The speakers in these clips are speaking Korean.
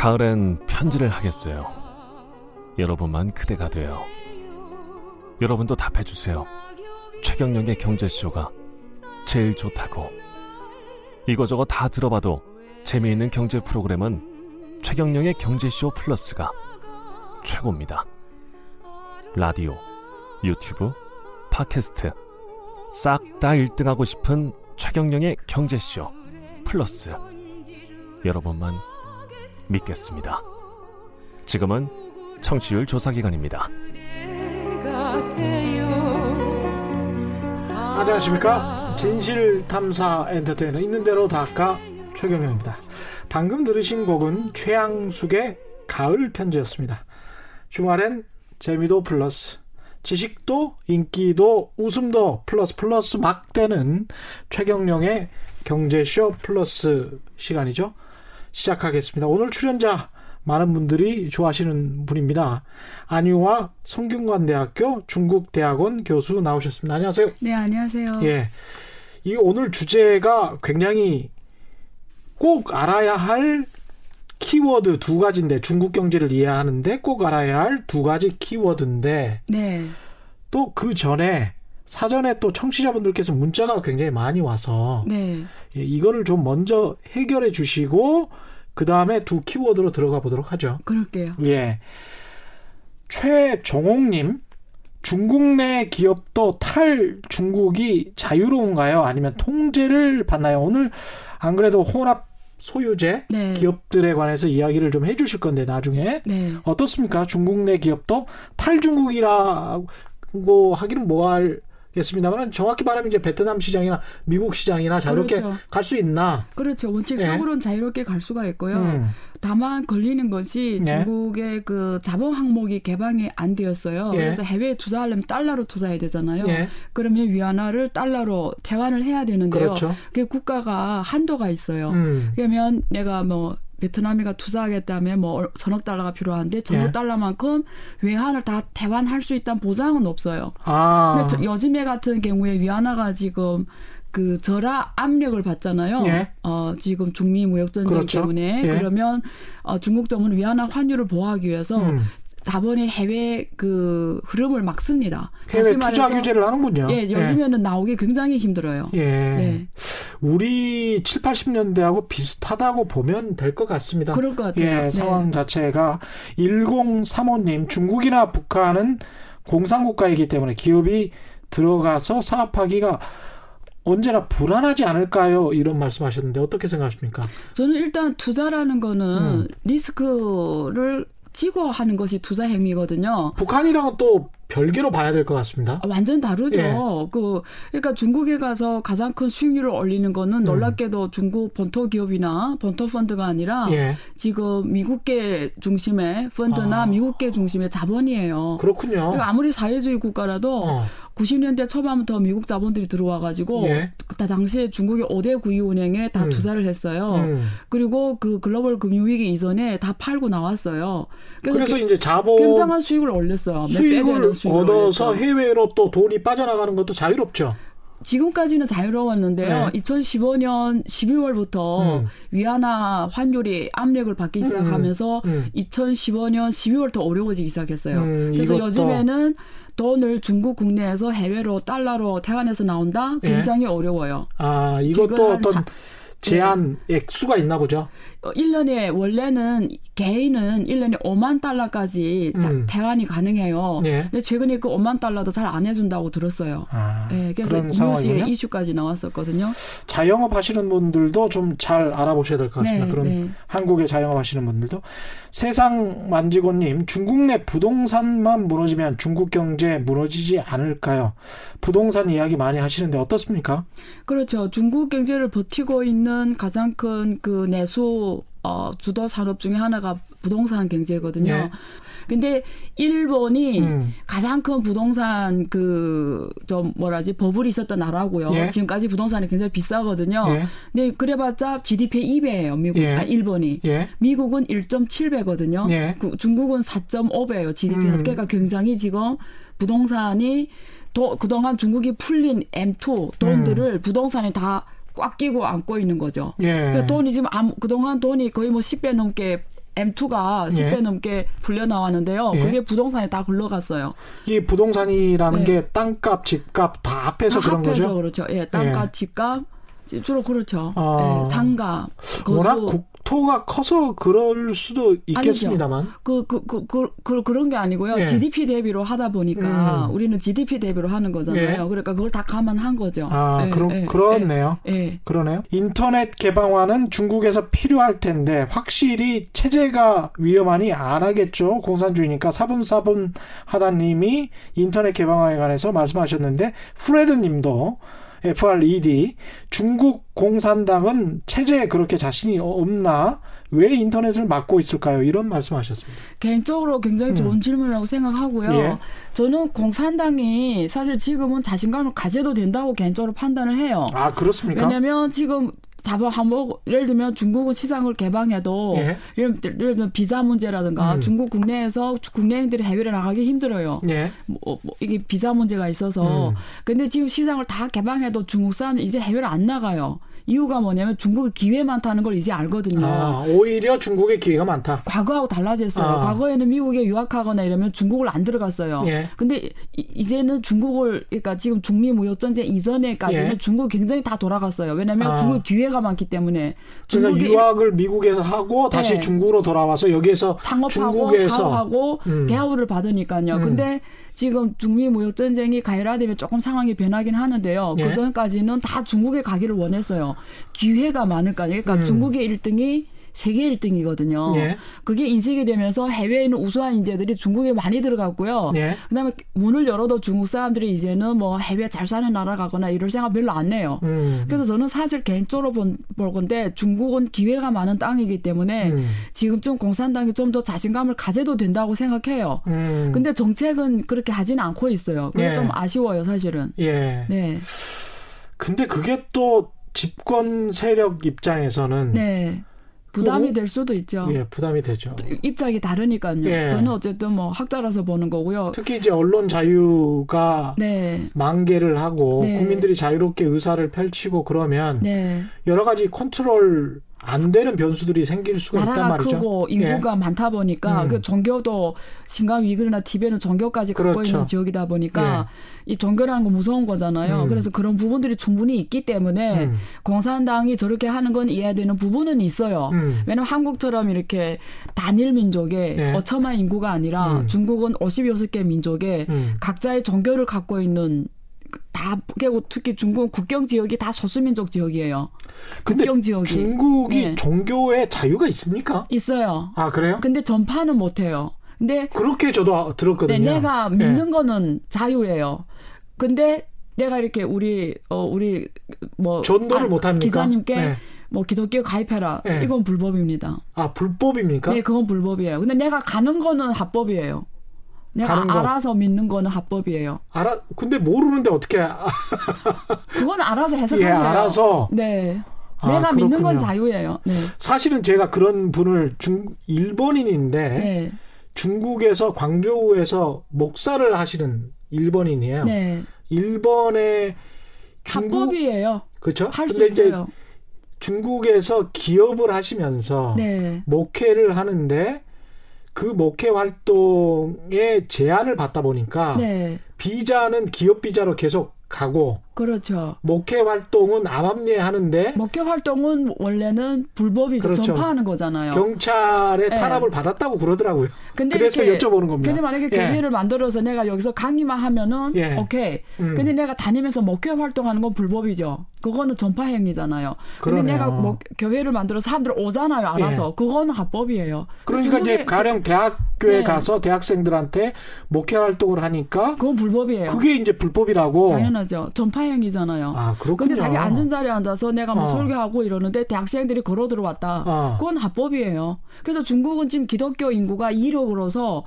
가을엔 편지를 하겠어요. 여러분만 그대가 돼요. 여러분도 답해주세요. 최경영의 경제쇼가 제일 좋다고. 이거저거 다 들어봐도 재미있는 경제 프로그램은 최경영의 경제쇼 플러스가 최고입니다. 라디오, 유튜브, 팟캐스트 싹 다 1등하고 싶은 최경영의 경제쇼 플러스 여러분만 믿겠습니다. 지금은 청취율 조사 기간입니다. 안녕하십니까 진실탐사 엔터테이너 있는 대로 다 까 최경영입니다. 방금 들으신 곡은 최양숙의 가을 편지였습니다. 주말엔 재미도 플러스 지식도 인기도 웃음도 플러스 플러스 막대는 최경영의 경제쇼 플러스 시간이죠. 시작하겠습니다. 오늘 출연자 많은 분들이 좋아하시는 분입니다. 안유화 성균관대학교 중국대학원 교수 나오셨습니다. 안녕하세요. 네, 안녕하세요. 예. 이 오늘 주제가 굉장히 꼭 알아야 할 키워드 두 가지인데 중국 경제를 이해하는데 꼭 알아야 할 두 가지 키워드인데 네. 또 그 전에 사전에 또 청취자분들께서 문자가 굉장히 많이 와서 네. 예, 이거를 좀 먼저 해결해 주시고 그 다음에 두 키워드로 들어가 보도록 하죠. 그럴게요. 예. 최정옥님, 중국 내 기업도 탈 중국이 자유로운가요? 아니면 통제를 받나요? 오늘 안 그래도 혼합 소유제 네. 기업들에 관해서 이야기를 좀 해주실 건데 나중에 네. 어떻습니까? 중국 내 기업도 탈 중국이라고 하기는 뭐할 겠습니다만 정확히 말하면 이제 베트남 시장이나 미국 시장이나 자유롭게 그렇죠. 갈수 있나? 그렇죠. 원칙적으로는 자유롭게 갈 수가 있고요. 음. 다만 걸리는 것이 네. 중국의 그 자본 항목이 개방이 안 되었어요. 예. 그래서 해외에 투자하려면 달러로 투자해야 되잖아요. 예. 그러면 위안화를 달러로 대환을 해야 되는데요. 그렇죠. 그게 국가가 한도가 있어요. 음. 그러면 내가 뭐 베트남이가 투자하겠다면 뭐 천억 달러가 필요한데 천억 예. 달러만큼 외환을 다 대환할 수 있다는 보장은 없어요. 아. 근데 저- 요즘에 같은 경우에 위안화가 지금 그 절하 압력을 받잖아요. 예. 어, 지금 중미 무역 전쟁 그렇죠. 때문에 예. 그러면 어, 중국 정부는 위안화 환율을 보호하기 위해서 음. 자본의 해외 그 흐름을 막습니다. 해외 투자 규제를 하는군요. 예, 요즘에는 나오기 굉장히 힘들어요. 예. 네. 우리 7, 80년대하고 비슷하다고 보면 될 것 같습니다. 그럴 것 같아요. 예, 네. 상황 자체가 1035님 중국이나 북한은 공산국가이기 때문에 기업이 들어가서 사업하기가 언제나 불안하지 않을까요? 이런 말씀하셨는데 어떻게 생각하십니까? 저는 일단 투자라는 거는 음. 리스크를 지고 하는 것이 투자 행위거든요. 북한이랑은 또 별개로 봐야 될 것 같습니다. 아, 완전 다르죠. 예. 그 그러니까 중국에 가서 가장 큰 수익률을 올리는 거는 놀랍게도 중국 본토 기업이나 본토 펀드가 아니라 예, 지금 미국계 중심의 펀드나 아. 미국계 중심의 자본이에요. 그렇군요. 그러니까 아무리 사회주의 국가라도 어, 90년대 초반부터 미국 자본들이 들어와가지고 예. 그때 당시에 중국의 5대 구유은행에 다 음. 투자를 했어요. 음. 그리고 그 글로벌 금융위기 이전에 다 팔고 나왔어요. 그래서 그- 이제 자본 굉장한 수익을 올렸어요. 수익을 수익을 얻어서 올렸죠. 해외로 또 돈이 빠져나가는 것도 자유롭죠. 지금까지는 자유로웠는데요. 네. 2015년 12월부터 음. 위안화 환율이 압력을 받기 시작하면서 음. 2015년 12월부터 어려워지기 시작했어요. 음, 그래서 요즘에는 돈을 중국 국내에서 해외로 달러로 태환해서 나온다? 예. 굉장히 어려워요. 아, 이것도 어떤 사- 제한 액수가 있나 보죠. 어, 1년에 원래는 개인은 1년에 5만 달러까지 자- 음. 대환이 가능해요. 예. 근데 최근에 그 5만 달러도 잘 안 해준다고 들었어요. 아, 예, 그래서. 뉴스에 이슈까지 나왔었거든요. 자영업 하시는 분들도 좀 잘 알아보셔야 될 것 같습니다. 네, 그런 네. 한국에 자영업 하시는 분들도 세상 만지고님 중국 내 부동산만 무너지면 중국 경제 무너지지 않을까요? 부동산 이야기 많이 하시는데 어떻습니까? 그렇죠. 중국 경제를 버티고 있는 가장 큰 그 내수 어, 주도 산업 중에 하나가 부동산 경제거든요. 예. 근데 일본이 음. 가장 큰 부동산 그 좀 뭐라지 버블이 있었던 나라고요. 예. 지금까지 부동산이 굉장히 비싸거든요. 예. 근데 그래봤자 GDP 2배예요. 미국, 예. 아, 일본이. 예. 미국은 1.7배거든요. 예. 중국은 4.5배예요. GDP. 음. 그러니까 굉장히 지금 부동산이 또 그동안 중국이 풀린 M2 돈들을 부동산에 다 꽉 끼고 안고 있는 거죠. 예. 그러니까 돈이 지금 아무, 그동안 돈이 거의 뭐 10배 넘게 M2가 10배 예. 넘게 불려 나왔는데요. 예. 그게 부동산에 다 굴러갔어요. 이 부동산이라는 네. 게 땅값, 집값 다 합해서 다 그런 합해서 거죠. 그렇죠. 예, 땅값, 집값 주로 그렇죠. 아. 예, 상가, 워낙 거 주. 국토가 커서 그럴 수도 있겠습니다만. 그, 그, 그, 그, 그, 그런 게 아니고요. 예. GDP 대비로 하다 보니까 음. 우리는 GDP 대비로 하는 거잖아요. 예. 그러니까 그걸 다 감안한 거죠. 아, 예, 그러, 예, 그렇네요. 예, 예. 그러네요. 인터넷 개방화는 중국에서 필요할 텐데 확실히 체제가 위험하니 안 하겠죠. 공산주의니까 사분사분 하다님이 인터넷 개방화에 관해서 말씀하셨는데 프레드 님도 FRED 중국 공산당은 체제에 그렇게 자신이 없나 왜 인터넷을 막고 있을까요? 이런 말씀하셨습니다. 개인적으로 굉장히 좋은 음. 질문이라고 생각하고요. 예. 저는 공산당이 사실 지금은 자신감을 가져도 된다고 개인적으로 판단을 해요. 아 그렇습니까? 왜냐하면 지금 자본 한국 예를 들면 중국은 시장을 개방해도 예. 예를, 들- 예를 들면 비자 문제라든가 음. 중국 국내에서 국내인들이 해외로 나가기 힘들어요. 예. 뭐, 뭐 이게 비자 문제가 있어서 음. 근데 지금 시장을 다 개방해도 중국 사람은 이제 해외로 안 나가요. 이유가 뭐냐면 중국이 기회 많다는 걸 이제 알거든요. 아 오히려 중국의 기회가 많다. 과거하고 달라졌어요. 아. 과거에는 미국에 유학하거나 이러면 중국을 안 들어갔어요. 예. 근데 이- 이제는 중국을 그러니까 지금 중미 무역 전쟁 이전에까지는 예. 중국 굉장히 다 돌아갔어요. 왜냐하면 아. 중국 기회가 많기 때문에 그러니까 중국이 유학을 미국에서 하고 다시 네. 중국으로 돌아와서 여기에서 창업하고 중국에서 사업하고 음. 대우를 받으니까요. 음. 근데 지금 중미 무역 전쟁이 가열화되면 조금 상황이 변하긴 하는데요. 예. 그 전까지는 다 중국에 가기를 원했어요. 기회가 많으니까. 그러니까 음. 중국의 1등이 세계 1등이거든요. 예. 그게 인식이 되면서 해외에 있는 우수한 인재들이 중국에 많이 들어갔고요. 예. 그다음에 문을 열어도 중국 사람들이 이제는 뭐 해외 잘 사는 나라 가거나 이럴 생각 별로 안 내요. 음. 그래서 저는 사실 개인적으로 본, 볼 건데 중국은 기회가 많은 땅이기 때문에 음. 지금쯤 공산당이 좀 더 자신감을 가져도 된다고 생각해요. 음. 근데 정책은 그렇게 하지는 않고 있어요. 그게 예. 좀 아쉬워요, 사실은. 예. 네. 근데 그게 또 집권 세력 입장에서는 네. 부담이 뭐, 될 수도 있죠. 예, 부담이 되죠. 입장이 다르니까요. 예. 저는 어쨌든 뭐 학자라서 보는 거고요. 특히 이제 언론 자유가 네. 만개를 하고 네. 국민들이 자유롭게 의사를 펼치고 그러면 네. 여러 가지 컨트롤 안 되는 변수들이 생길 수가 있단 말이죠. 크고 인구가 많다 보니까 음. 그 종교도 신강 위글이나 티베는 종교까지 갖고 그렇죠. 있는 지역이다 보니까 이 종교라는 건 무서운 거잖아요. 음. 그래서 그런 부분들이 충분히 있기 때문에 음. 공산당이 저렇게 하는 건 이해되는 부분은 있어요. 음. 왜냐하면 한국처럼 이렇게 단일 민족의 네. 어처만 인구가 아니라 음. 중국은 56개 민족의 음. 각자의 종교를 갖고 있는 다 특히 중국은 국경 지역이 다 소수민족 지역이에요. 국경 지역이 중국이 네. 종교에 자유가 있습니까? 있어요. 아 그래요? 근데 전파는 못해요. 근데 그렇게 저도 들었거든요. 네, 내가 예. 믿는 거는 자유예요. 근데 내가 이렇게 우리 어 우리 뭐 전도를 못 합니까? 기자님께 네. 뭐 기독교 가입해라. 네. 이건 불법입니다. 아 불법입니까? 네, 그건 불법이에요. 근데 내가 가는 거는 합법이에요. 내가. 알아서 믿는 거는 합법이에요. 알아. 근데 모르는데 어떻게? 아, 그건 알아서 해석하세요. 예, 알아서. 네. 아, 내가 믿는 건 그렇군요. 자유예요. 네. 사실은 제가 그런 분을 중 일본인인데 네. 중국에서 광저우에서 목사를 하시는 일본인이에요. 네. 일본의 중국 합법이에요. 그렇죠? 할수 근데 이제 있어요. 중국에서 기업을 하시면서 네. 목회를 하는데 그 목회 활동에 제한을 받다 보니까 네. 비자는 기업 비자로 계속 가고 그렇죠. 목회 활동은 암암리에 하는데 목회 활동은 원래는 불법이죠. 그렇죠. 전파하는 거잖아요. 경찰의 네. 탄압을 받았다고 그러더라고요. 근데 그래서 이렇게- 여쭤보는 겁니다. 근데 만약에 예. 교회를 만들어서 내가 여기서 강의만 하면은 예. 오케이. 음. 근데 내가 다니면서 목회 활동하는 건 불법이죠. 그거는 전파 행위잖아요. 그러네요. 근데 내가 뭐 교회를 만들어 서 사람들 오잖아요. 알아서. 그거는 합법이에요. 그러니까 이제 가령 대학교에 네. 가서 대학생들한테 목회 활동을 하니까 그건 불법이에요. 그게 이제 불법이라고. 당연하죠. 전파 행위잖아요. 아 그렇군요. 근데 자기 앉은 자리에 앉아서 내가 뭐 어. 설교하고 이러는데 대학생들이 걸어 들어왔다. 어. 그건 합법이에요. 그래서 중국은 지금 기독교 인구가 1억으로서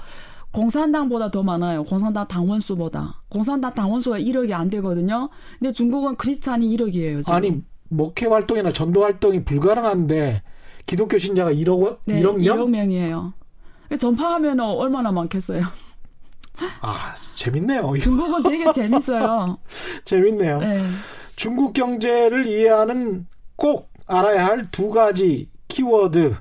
공산당보다 더 많아요. 공산당 당원 수보다. 공산당 당원 수가 1억이 안 되거든요. 근데 중국은 크리스찬이 1억이에요. 지금. 아니 목회 활동이나 전도 활동이 불가능한데 기독교 신자가 1억 네, 1억 명? 1억 명이에요. 전파하면 얼마나 많겠어요. 아 재밌네요. 중국은 되게 재밌어요. 재밌네요. 네. 중국 경제를 이해하는 꼭 알아야 할 두 가지 키워드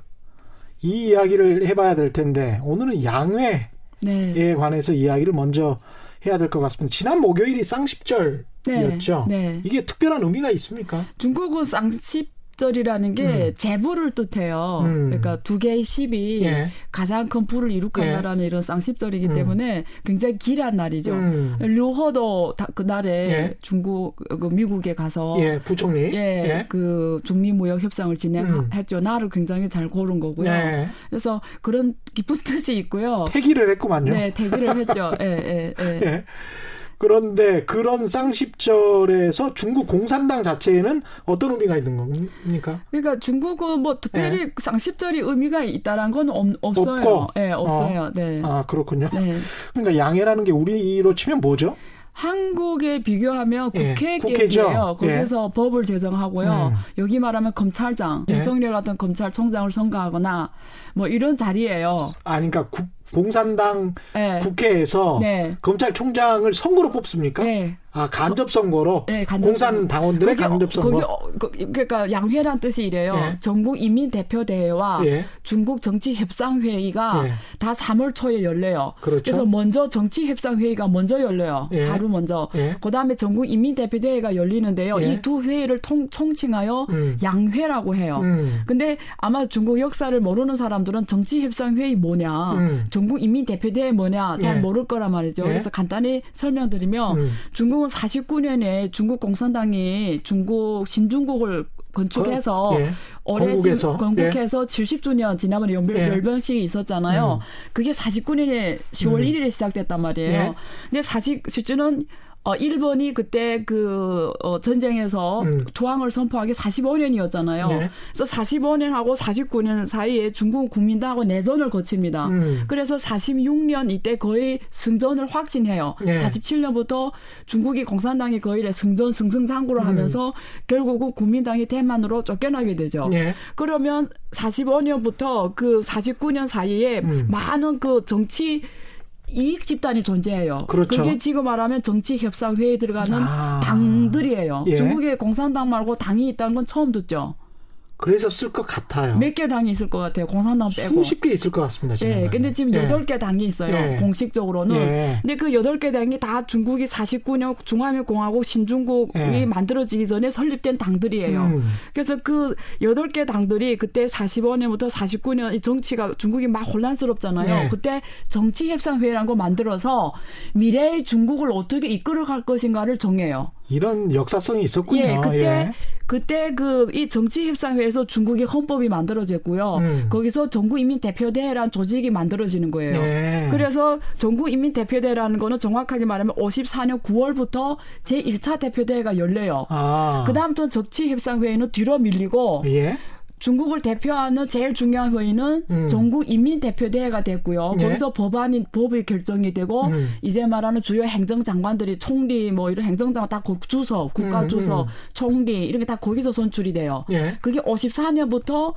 이 이야기를 해봐야 될 텐데 오늘은 양회에 네. 관해서 이야기를 먼저 해야 될 것 같습니다. 지난 목요일이 쌍십절이었죠. 네. 네. 이게 특별한 의미가 있습니까? 중국은 쌍십 절이라는 게 음. 제부를 뜻해요. 음. 그러니까 두 개의 십이 예. 가장 큰 부를 이룩한다라는 이런 쌍십절이기 음. 때문에 굉장히 길한 날이죠. 음. 류허도 다- 그날에 예. 중국 그 미국에 가서 예, 부총리. 어. 예, 그 중미 무역 협상을 진행했죠. 날을 굉장히 잘 고른 거고요. 네. 그래서 그런 깊은 뜻이 있고요. 태기를 했구만요. 네, 대기를 했죠. 예, 예, 예. 예. 그런데 그런 쌍십절에서 중국 공산당 자체에는 어떤 의미가 있는 겁니까? 그러니까 중국은 뭐 특별히 쌍십절이 의미가 있다란 건 없, 없어요. 네. 없고. 예, 없어요. 네. 아 그렇군요. 네. 그러니까 양해라는 게 우리로 치면 뭐죠? 한국에 비교하면 예, 국회 국회죠. 계획이에요. 거기서 법을 제정하고요. 음. 여기 말하면 검찰장, 예. 윤석열 같은 검찰총장을 선거하거나 뭐 이런 자리예요. 아, 그러니까 국- 공산당 예. 국회에서 네. 검찰총장을 선거로 뽑습니까? 네. 아 간접 선거로 네, 공산. 당원들의 거기, 간접 선거. 거기 어, 그, 그러니까 양회란 뜻이 이래요. 예. 전국 인민 대표 대회와 예. 중국 정치 협상 회의가 예. 다 3월 초에 열려요. 그렇죠. 래서 먼저 정치 협상 회의가 먼저 열려요. 예. 하루 먼저. 예. 그다음에 전국 인민 대표 대회가 열리는데요. 예. 이두 회의를 통, 총칭하여 음. 양회라고 해요. 음. 근데 아마 중국 역사를 모르는 사람들은 정치 협상 회의 뭐냐, 음. 전국 인민 대표 대회 뭐냐 잘 예. 모를 거란 말이죠. 예. 그래서 간단히 설명드리면 음. 중국은 49년에 중국 공산당이 중국 신중국을 건축해서 거- 예. 올해 건국해서 70주년 지난번에 연별, 예. 열병식이 있었잖아요. 음. 그게 49년에 10월 음. 1일에 시작됐단 말이에요. 예. 근데 사실 실제는 어, 일본이 그때 그, 어, 전쟁에서 음. 조항을 선포하기 45년이었잖아요. 네. 그래서 45년하고 49년 사이에 중국 국민당하고 내전을 거칩니다. 음. 그래서 46년 이때 거의 승전을 확진해요. 네. 47년부터 중국이 공산당이 거의 승전 승승장구를 음. 하면서 결국은 국민당이 대만으로 쫓겨나게 되죠. 예. 그러면 45년부터 그 49년 사이에 음. 많은 그 정치 이익 집단이 존재해요. 그렇죠. 게 지금 말하면 정치 협상 회의에 들어가는 아. 당들이에요. 예. 중국에 공산당 말고 당이 있다는 건 처음 듣죠. 그래서 쓸 것 같아요. 몇 개 당이 있을 것 같아요. 공산당 빼고. 수십 개 있을 것 같습니다. 제 예. 근데 지금 예. 여덟 개 당이 있어요. 예. 공식적으로는. 예. 근데 그 여덟 개 당이 다 중국이 49년 중화민공화국 신중국이 예. 만들어지기 전에 설립된 당들이에요. 음. 그래서 그 여덟 개 당들이 그때 45년부터 49년 이 정치가 중국이 막 혼란스럽잖아요. 네. 그때 정치 협상 회의라는 거 만들어서 미래의 중국을 어떻게 이끌어 갈 것인가를 정해요. 이런 역사성이 있었군요. 예, 그때 예. 그때 그 이 정치 협상회에서 중국의 헌법이 만들어졌고요. 음. 거기서 전국 인민 대표대회라는 조직이 만들어지는 거예요. 예. 그래서 전국 인민 대표대회라는 거는 정확하게 말하면 54년 9월부터 제 1차 대표대회가 열려요. 아. 그다음부터 정치 협상회의는 뒤로 밀리고 예. 중국을 대표하는 제일 중요한 회의는 음. 전국 인민 대표대회가 됐고요. 예. 거기서 법안이 법이 결정이 되고 음. 이제 말하는 주요 행정장관들이 총리 뭐 이런 행정장관 다 거- 주서 국가 음, 주서 음. 총리 이런 게 다 거기서 선출이 돼요. 예. 그게 54년부터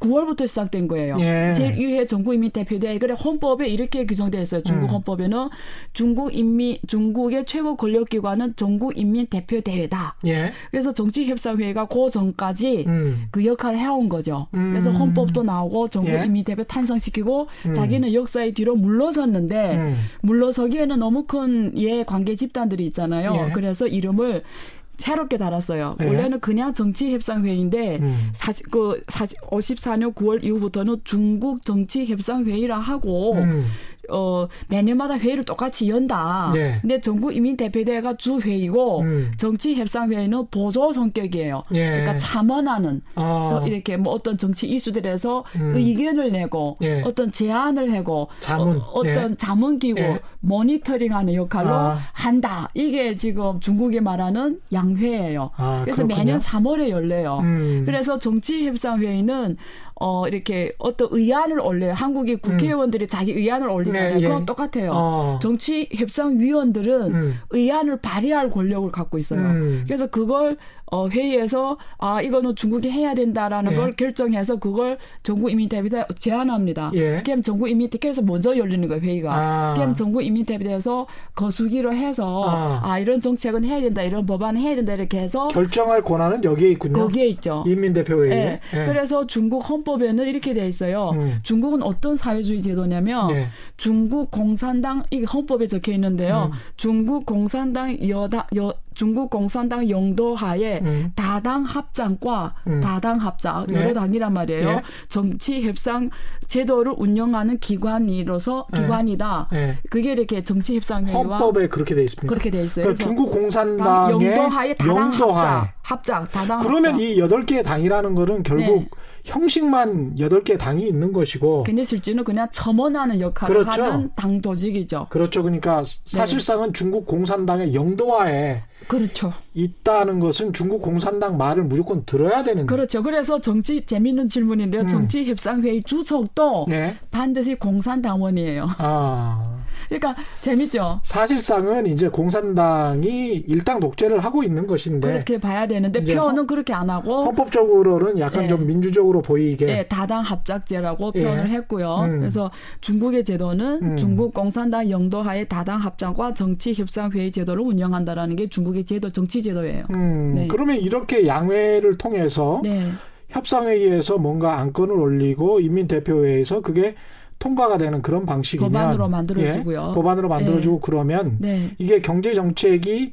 9월부터 시작된 거예요. 예. 제1회 전국인민 대표대회. 그래 헌법에 이렇게 규정되어 있어요. 중국 음. 헌법에는 중국 인민 중국의 최고 권력 기관은 전국인민 대표대회다. 예. 그래서 정치협상회의가 그 전까지 음. 그 역할을 해온 거죠. 음. 그래서 헌법도 나오고 예. 전국인민 대표 탄생시키고 음. 자기는 역사의 뒤로 물러섰는데 음. 물러서기에는 너무 큰 이해관계 집단들이 있잖아요. 예. 그래서 이름을 새롭게 달았어요. 예. 원래는 그냥 정치 협상 회의인데 음. 사실 그 사실 54년 9월 이후부터는 중국 정치 협상 회의라 하고 음. 어 매년마다 회의를 똑같이 연다. 네. 근데 전국 이민 대표대회가 주 회의고 음. 정치 협상 회의는 보조 성격이에요. 예. 그러니까 참원하는 어. 저 이렇게 뭐 어떤 정치 이슈들에서 음. 의견을 내고 예. 어떤 제안을 하고 자문. 어, 떤 예. 자문 기구 예. 모니터링하는 역할로 아. 한다. 이게 지금 중국이 말하는 양회예요. 아, 그래서 그렇군요. 매년 3월에 열려요. 음. 그래서 정치 협상 회의는 어 이렇게 어떤 의안을 올려요. 한국의 국회의원들이 자기 의안을 올리잖아요. 네, 예. 그건 똑같아요. 어. 정치 협상위원들은 음. 의안을 발의할 권력을 갖고 있어요. 음. 그래서 그걸 어, 회의에서 아 이거는 중국이 해야 된다라는 예. 걸 결정해서 그걸 전국 인민대표에 제안합니다. 예. 그럼 전국 인민대표에서 먼저 열리는 거예요 회의가. 아. 그럼 전국 인민대표에서 거수기로 해서 아. 아. 이런 정책은 해야 된다, 이런 법안은 해야 된다 이렇게 해서 결정할 권한은 여기에 있군요. 거기에 있죠. 인민대표 회의에. 예. 그래서 중국 헌법에는 이렇게 돼 있어요. 음. 중국은 어떤 사회주의 제도냐면 예. 중국 공산당 이게 헌법에 적혀 있는데요. 음. 중국 공산당 여당 여 중국 공산당 영도하에 음. 다당 합장과 음. 다당 합장 예. 여러 당이란 말이에요. 예. 정치 협상 제도를 운영하는 기관이로서 예. 기관이다. 예. 그게 이렇게 정치 협상회의와 헌법에 그렇게 돼 있습니다. 그렇게 돼 있어요. 그러니까 중국 당- 공산당의 영도하에 다당 영도하에. 합장, 합장, 다당 그러면 합장. 이 여덟 개의 당이라는 거는 결국 네. 형식만 여덟 개의 당이 있는 것이고 근데 실제는 그냥 첨언하는 역할을 그렇죠. 하는 당 조직이죠. 그렇죠. 그러니까 네. 사실상은 중국 공산당의 영도하에 그렇죠. 있다는 것은 중국 공산당 말을 무조건 들어야 되는 그렇죠. 그래서 정치 재미있는 질문인데요. 음. 정치 협상회의 주석도 예. 반드시 공산당원이에요. 아. 그러니까 재밌죠. 사실상은 이제 공산당이 일당 독재를 하고 있는 것인데 그렇게 봐야 되는데 표현은 그렇게 안 하고 헌법적으로는 약간 예. 좀 민주적으로 보이게 예, 다당 합작제라고 예. 표현을 했고요. 음. 그래서 중국의 제도는 음. 중국 공산당 영도하에 다당 합장과 정치 협상 회의 제도를 운영한다라는 게 중국의 제도 정치 제도예요. 음, 네. 그러면 이렇게 양회를 통해서 네. 협상회의에서 뭔가 안건을 올리고 인민대표회에서 그게 통과가 되는 그런 방식이면 법안으로 만들어지고요. 예, 법안으로 만들어지고 그러면 네. 이게 경제 정책이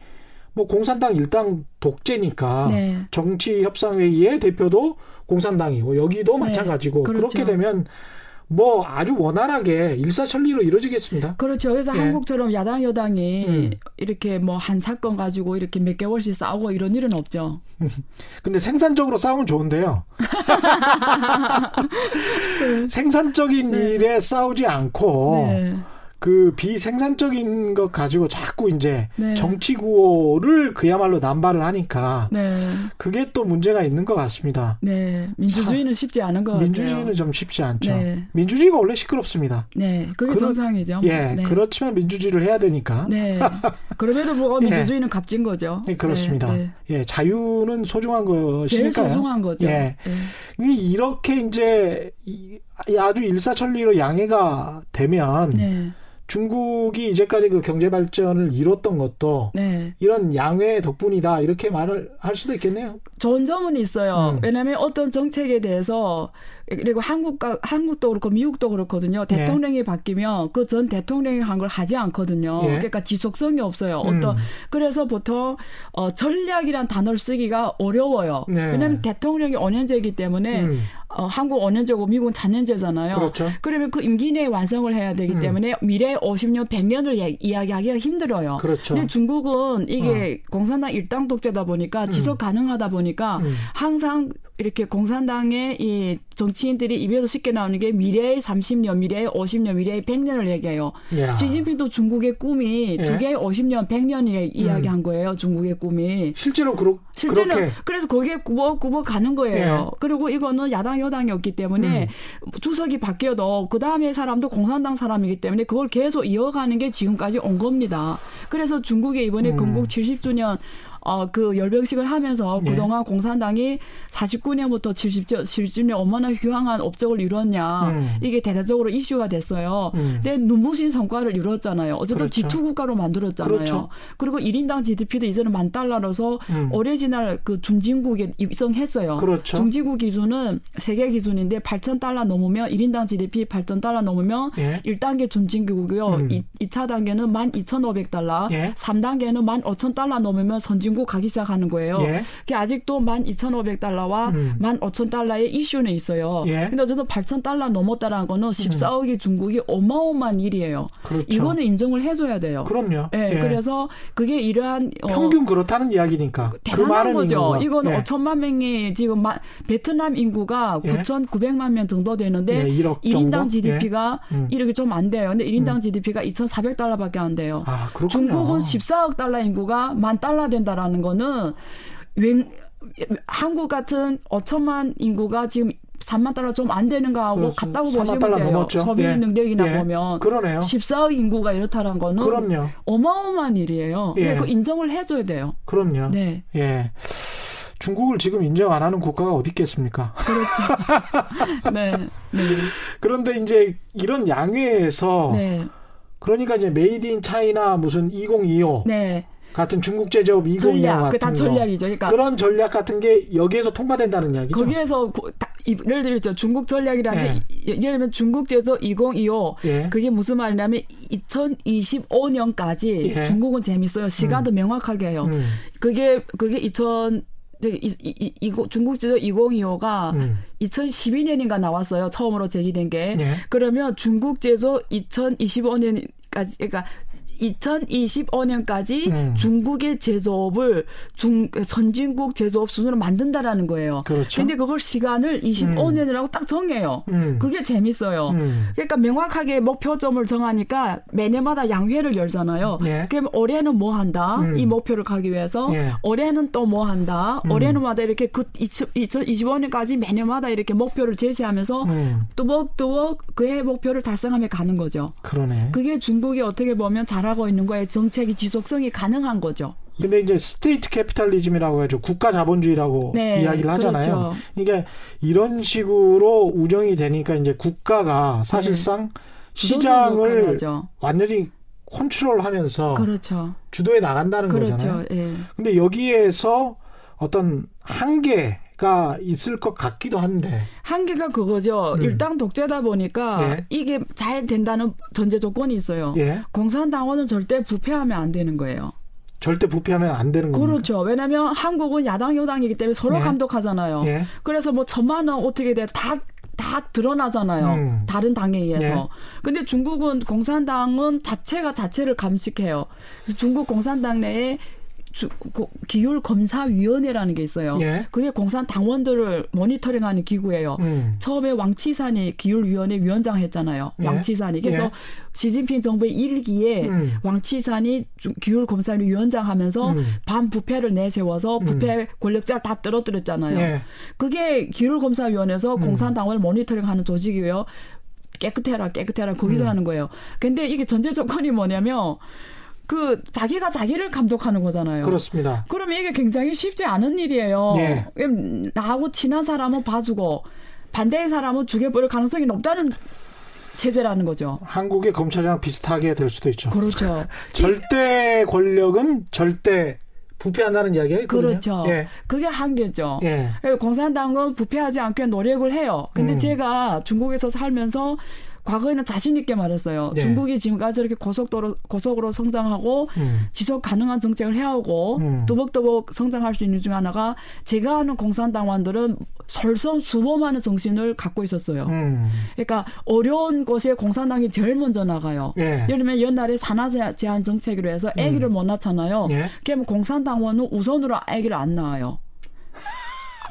뭐 공산당 일당 독재니까 네. 정치 협상 회의의 대표도 공산당이고 여기도 네, 마찬가지고 그렇죠. 그렇게 되면 뭐 아주 원활하게 일사천리로 이루어지겠습니다. 그렇죠. 그래서 예. 한국처럼 야당 여당이 음. 이렇게 뭐 한 사건 가지고 이렇게 몇 개월씩 싸우고 이런 일은 없죠. 근데 생산적으로 싸우면 좋은데요. 생산적인 일에 싸우지 않고 네. 그 비생산적인 것 가지고 자꾸 이제 네. 정치 구호를 그야말로 남발을 하니까 네. 그게 또 문제가 있는 것 같습니다. 네. 민주주의는 쉽지 않은 것 민주주의는 같아요. 좀 쉽지 않죠. 네. 민주주의가 원래 시끄럽습니다. 네. 그게 그런- 정상이죠. 예, 네. 그렇지만 민주주의를 해야 되니까. 네. 그럼에도 불구하고 예. 민주주의는 값진 거죠. 네, 그렇습니다. 네, 네. 예, 자유는 소중한 제일 것이니까요. 소중한 거죠. 예. 네. 이- 이렇게 이제 이- 아주 일사천리로 양해가 되면 네. 중국이 이제까지 그 경제 발전을 이뤘던 것도 네. 이런 양회 덕분이다 이렇게 말을 할 수도 있겠네요. 좋은 점은 있어요. 음. 왜냐하면 어떤 정책에 대해서 그리고 한국과 한국도 그렇고 미국도 그렇거든요. 예. 대통령이 바뀌면 그 전 대통령이 한 걸 하지 않거든요. 예. 그러니까 지속성이 없어요. 음. 어떤 그래서 보통 어, 전략이란 단어를 쓰기가 어려워요. 네. 왜냐하면 대통령이 5년제이기 때문에 음. 어, 한국 5년제고 미국은 4년제잖아요. 그렇죠. 그러면 그 임기 내에 완성을 해야 되기 음. 때문에 미래 50년, 100년을 예, 이야기하기가 힘들어요. 그렇죠. 어. 근데 중국은 이게 공산당 일당 독재다 보니까 지속 가능하다 보니까 음. 항상 이렇게 공산당의 이 정치인들이 입에서 쉽게 나오는 게 미래의 30년, 미래의 50년, 미래의 100년을 얘기해요. 야. 시진핑도 중국의 꿈이 예. 두 개의 50년, 100년이 이야기한 거예요. 중국의 꿈이. 실제로 그렇, 실제는 그렇게 그래서 거기에 구벅구벅 가는 거예요. 예. 그리고 이거는 야당 여당이었기 때문에 음. 주석이 바뀌어도 그 다음에 사람도 공산당 사람이기 때문에 그걸 계속 이어가는 게 지금까지 온 겁니다. 그래서 중국에 이번에 음. 건국 70주년 어, 그 열병식을 하면서 예. 그동안 공산당이 49년부터 70주, 70주년 얼마나 휘황한 업적을 이뤘냐. 음. 이게 대대적으로 이슈가 됐어요. 음. 근데 눈부신 성과를 이뤘잖아요. 어쨌든 그렇죠. G2 국가로 만들었잖아요. 그렇죠. 그리고 1인당 GDP도 이제는 만 달러라서 음. 오리지널 그 중진국에 입성했어요. 그렇죠. 중진국 기준은 세계 기준인데 8천 달러 넘으면 1인당 GDP 8천 달러 넘으면 예. 1단계 중진국이고요. 음. 이 2차 단계는 12,500달러, 예. 3단계는 15,000달러 넘으면 선진 국 가기 시작하는 거예요. 예. 그게 아직도 12,500달러와 음. 15,000달러의 이슈는 있어요. 예. 근데 어쨌든 8,000달러 넘었다라는 거는 14억이 중국이 어마어마한 일이에요. 그렇죠. 이거는 인정을 해줘야 돼요. 그럼요. 예, 예. 그래서 그게 이러한 어, 평균 그렇다는 이야기니까 그 대단한 많은 거죠. 이거는 예. 5천만 명이 지금 마- 베트남 인구가 예. 9,900만 명 정도 되는데 예, 1억 1인당 정도? GDP가 예. 음. 이렇게 좀 안 돼요. 근데 1인당 GDP가 2,400달러밖에 안 돼요. 아. 중국은 14억 달러 인구가 만 달러 된다라 는 거는 웬 한국 같은 5천만 인구가 지금 3만 달러 좀 안 되는 거하고 그렇죠. 같다고 3만 보시면 돼요. 넘었죠. 소비 예. 능력이나 예. 보면 그러네요. 14억 인구가 이렇다는 거는 그럼요. 어마어마한 일이에요. 예. 그 인정을 해줘야 돼요. 그럼요. 네. 예. 중국을 지금 인정 안 하는 국가가 어디 있겠습니까? 그렇죠. 네. 네. 그런데 이제 이런 양회에서 네. 그러니까 이제 Made in China 무슨 2025 네. 같은 중국 제조업 2025 전략. 같은 그다 거. 전략이죠. 그러니까 그런 전략 같은 게 여기에서 통과된다는 이야기죠. 거기에서 구- 다- 이- 예를 들죠 중국 전략이라는 네. 게 예- 예를 들면 중국 제조 2025 예. 그게 무슨 말이냐면 2025년까지 예. 중국은 재밌어요 시간도 명확하게 해요 음. 그게 그게 2000 저기 이, 이, 이, 중국 제조 2025가 음. 2012년인가 나왔어요 처음으로 제기된 게 예. 그러면 중국 제조 2025년 까지 그러니까 2025년까지 음. 중국의 제조업을 중 선진국 제조업 수준으로 만든다라는 거예요. 그렇죠. 근데 그걸 시간을 25년이라고 딱 정해요. 음. 그게 재밌어요. 음. 그러니까 명확하게 목표점을 정하니까 매년마다 양회를 열잖아요. 예. 그럼 올해는 뭐 한다? 음. 이 목표를 가기 위해서 예. 올해는 또 뭐 한다? 올해는마다 이렇게 그 2025년까지 매년마다 이렇게 목표를 제시하면서 음. 뚜벅뚜벅 그해 목표를 달성하며 가는 거죠. 그러네. 그게 중국이 어떻게 보면 잘하 고 있는 거에 정책이 지속성이 가능한 거죠. 근데 이제 state capitalism이라고 해죠. 국가 자본주의라고 네, 이야기를 하잖아요. 그렇죠. 이게 이런 식으로 운영이 되니까 이제 국가가 사실상 시장을 부동산 역할을 완전히 컨트롤하면서 그렇죠. 주도해 나간다는 거잖아요. 그렇죠. 예. 근데 여기에서 어떤 한계 가 있을 것 같기도 한데 한계가 그거죠. 음. 일당 독재다 보니까 예. 이게 잘 된다는 전제 조건이 있어요. 예 공산당원은 절대 부패하면 안 되는 거예요. 절대 부패하면 안 되는 겁니다. 그렇죠. 왜냐하면 한국은 야당 여당이기 때문에 서로 예. 감독하잖아요. 예. 그래서 뭐 천만 원 어떻게 돼 다 다 드러나잖아요. 음. 다른 당에 의해서. 예. 근데 중국은 공산당은 자체가 자체를 감식해요. 그래서 중국 공산당 내에 주, 고- 기율 검사 위원회라는 게 있어요. 예. 그게 공산 당원들을 모니터링하는 기구예요. 음. 처음에 왕치산이 기율 위원회 위원장 했잖아요. 예. 왕치산이. 그래서 예. 시진핑 정부의 일기에 음. 왕치산이 주- 기율 검사를 위원장 하면서 음. 반부패를 내세워서 부패 권력자를 다 떨어뜨렸잖아요. 예. 그게 기율 검사위원회에서 음. 공산당을 모니터링하는 조직이에요. 깨끗해라, 깨끗해라, 거기서 음. 하는 거예요. 근데 이게 전제 조건이 뭐냐면 그 자기가 자기를 감독하는 거잖아요. 그렇습니다. 그러면 이게 굉장히 쉽지 않은 일이에요. 예. 음, 나하고 친한 사람은 봐주고 반대의 사람은 죽여버릴 가능성이 높다는 체제라는 거죠. 한국의 검찰이랑 비슷하게 될 수도 있죠. 그렇죠. 절대 권력은 절대 부패한다는 이야기예요. 그렇죠. 예. 그게 한계죠. 예. 그래서 공산당은 부패하지 않게 노력을 해요. 근데 음. 제가 중국에서 살면서 과거에는 자신 있게 말했어요. 네. 중국이 지금까지 이렇게 고속도로 고속으로 성장하고 음. 지속 가능한 정책을 해오고 음. 또벅또벅 성장할 수 있는 중 하나가 제가 아는 공산당원들은 설선수범하는 정신을 갖고 있었어요. 음. 그러니까 어려운 곳에 공산당이 제일 먼저 나가요. 예. 예를 들면 옛날에 산하 제- 제한 정책으로 해서 아기를 못 낳잖아요. 예. 그러면 공산당원은 우선으로 아기를 안 낳아요.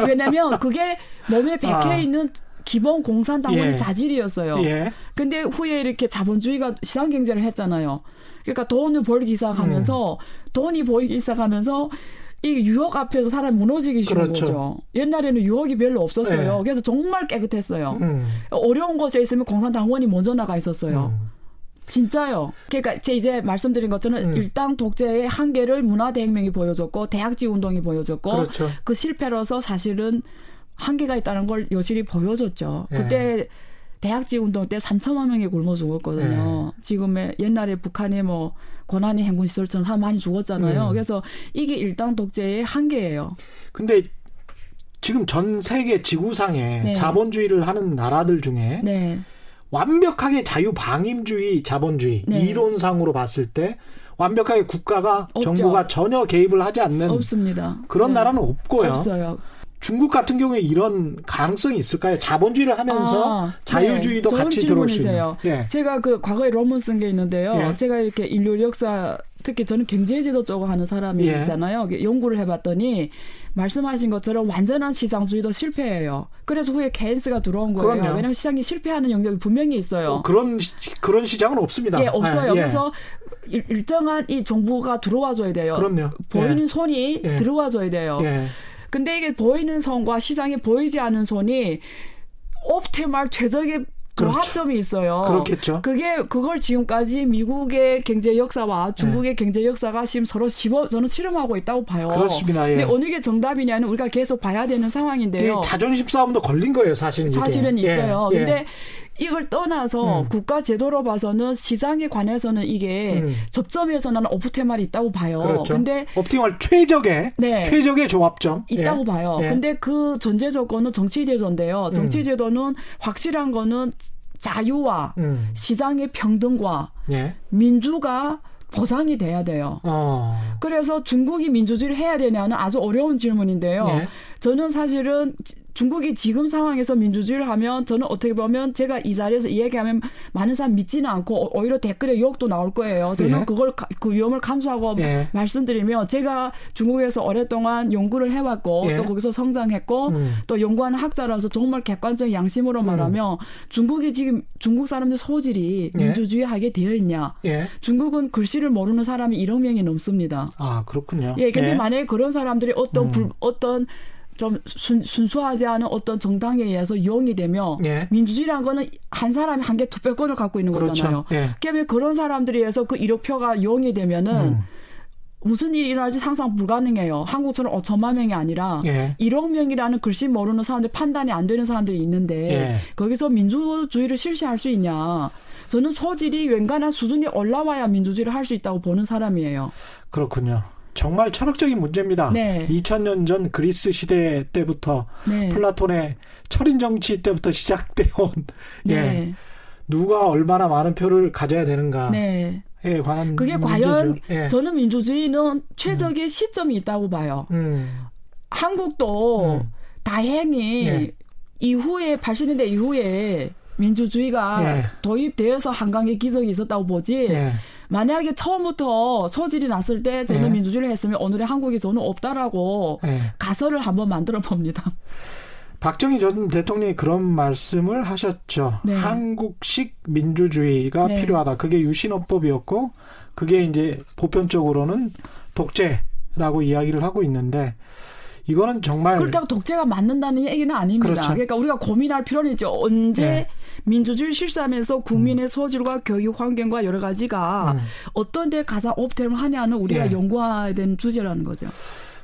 왜냐면 그게 몸에 백해 아. 있는 기본 공산당원의 예. 자질이었어요. 예. 근데 후에 이렇게 자본주의가 시장 경제를 했잖아요. 그러니까 돈을 벌기 시작하면서 돈이 보이기 시작하면서 이 유혹 앞에서 사람이 무너지기 쉬운 그렇죠. 거죠. 옛날에는 유혹이 별로 없었어요. 예. 그래서 정말 깨끗했어요. 음. 어려운 곳에 있으면 공산당원이 먼저 나가 있었어요. 음. 진짜요. 그러니까 제 이제 말씀드린 것처럼 음. 일당 독재의 한계를 문화 대혁명이 보여줬고 대학지 운동이 보여줬고 그렇죠. 그 실패로서 사실은 한계가 있다는 걸 여실히 보여줬죠. 예. 그때 대학지 운동 때 3천만 명이 굶어 죽었거든요. 예. 지금의 옛날에 북한의 뭐 고난의 행군 시설처럼 사람 많이 죽었잖아요. 음. 그래서 이게 일당 독재의 한계예요. 근데 지금 전 세계 지구상에 네. 자본주의를 하는 나라들 중에 네. 완벽하게 자유방임주의 자본주의 네. 이론상으로 봤을 때 완벽하게 국가가 없죠. 정부가 전혀 개입을 하지 않는 없습니다. 그런 네. 나라는 없고요. 없어요. 중국 같은 경우에 이런 가능성이 있을까요? 자본주의를 하면서 아, 자유주의도 네. 같이 들어올 수 있는. 예. 제가 그 과거에 논문 쓴 게 있는데요. 예. 제가 이렇게 인류 역사 특히 저는 경제지도 쪽을 하는 예. 사람이잖아요. 연구를 해봤더니 말씀하신 것처럼 완전한 시장주의도 실패해요. 그래서 후에 케인스가 들어온 거예요. 그럼요. 왜냐하면 시장이 실패하는 영역이 분명히 있어요. 어, 그런 시- 그런 시장은 없습니다. 예, 없어요. 예, 예. 그래서 일- 일정한 이 정부가 들어와 줘야 돼요. 그럼요. 보이는 예. 손이 예. 들어와 줘야 돼요. 예. 근데 이게 보이는 손과 시장에 보이지 않는 손이 옵티말 최적의 그렇죠. 조합점이 있어요. 그렇겠죠. 그게 그걸 지금까지 미국의 경제 역사와 중국의 경제 역사가 지금 서로 집어 저는 실험하고 있다고 봐요. 네. 그렇습니다. 예. 근데 어느 게 정답이냐는 우리가 계속 봐야 되는 상황인데요. 이게 자존심 싸움도 걸린 거예요, 사실은. 이게. 사실은 예, 있어요. 예. 근데 이걸 떠나서 음. 국가 제도로 봐서는 시장에 관해서는 이게 음. 접점에서는 오프테말이 있다고 봐요. 그렇죠. 근데 옵티멀 최적의 네. 최적의 조합점 있다고 예. 봐요. 예. 근데 그 전제 조건은 정치 제도인데요. 정치 음. 제도는 확실한 거는 자유와 음. 시장의 평등과 예. 민주가 보장이 돼야 돼요. 어. 그래서 중국이 민주주의를 해야 되냐는 아주 어려운 질문인데요. 예. 저는 사실은 지- 중국이 지금 상황에서 민주주의를 하면 저는 어떻게 보면 제가 이 자리에서 이야기하면 많은 사람 믿지는 않고 오- 오히려 댓글에 욕도 나올 거예요. 저는 예. 그걸 가- 그 위험을 감수하고 예. 말씀드리면 제가 중국에서 오랫동안 연구를 해왔고 예. 또 거기서 성장했고 음. 또 연구하는 학자라서 정말 객관적 양심으로 말하면 중국이 지금 중국 사람들 소질이 예. 민주주의하게 되어 있냐? 예. 중국은 글씨를 모르는 사람이 1억 명이 넘습니다. 아, 그렇군요. 예, 근데 예. 만약에 그런 사람들이 어떤 음. 불, 어떤 좀 순, 순수하지 않은 어떤 정당에 의해서 이용이 되며 예. 민주주의라는 거는 한 사람이 한 개 투표권을 갖고 있는 그렇죠. 거잖아요. 예. 그러면 그런 사람들에 의해서 그 1억 표가 이용이 되면은 음. 무슨 일이 일어날지 상상 불가능해요. 한국처럼 5천만 명이 아니라 예. 1억 명이라는 글씨 모르는 사람들 판단이 안 되는 사람들이 있는데 예. 거기서 민주주의를 실시할 수 있냐? 저는 소질이 웬간한 수준이 올라와야 민주주의를 할 수 있다고 보는 사람이에요. 그렇군요. 정말 철학적인 문제입니다. 네. 2000년 전 그리스 시대 때부터 네. 플라톤의 철인 정치 때부터 시작되어 온 예. 네. 누가 얼마나 많은 표를 가져야 되는가에 네. 관한 그게 문제죠. 과연 예. 저는 민주주의는 최적의 시점이 있다고 봐요. 음. 한국도 음. 다행히 예. 이후에 80년대 이후에 민주주의가 예. 도입되어서 한강의 기적이 있었다고 보지. 예. 만약에 처음부터 소질이 났을 때 저는 예. 민주주의를 했으면 오늘의 한국이 저는 없다라고 예. 가설을 한번 만들어 봅니다. 박정희 전 대통령이 그런 말씀을 하셨죠. 네. 한국식 민주주의가 네. 필요하다. 그게 유신헌법이었고 그게 이제 보편적으로는 독재라고 이야기를 하고 있는데 이거는 정말 그렇다고 독재가 맞는다는 얘기는 아닙니다. 네. 그렇죠. 그러니까 우리가 고민할 필요는 있죠. 언제 네. 민주주의를 실시하면서 국민의 소질과 교육 환경과 여러 가지가 음. 어떤 데 가장 옵티멀 하냐는 우리가 예. 연구해야 되는 주제라는 거죠.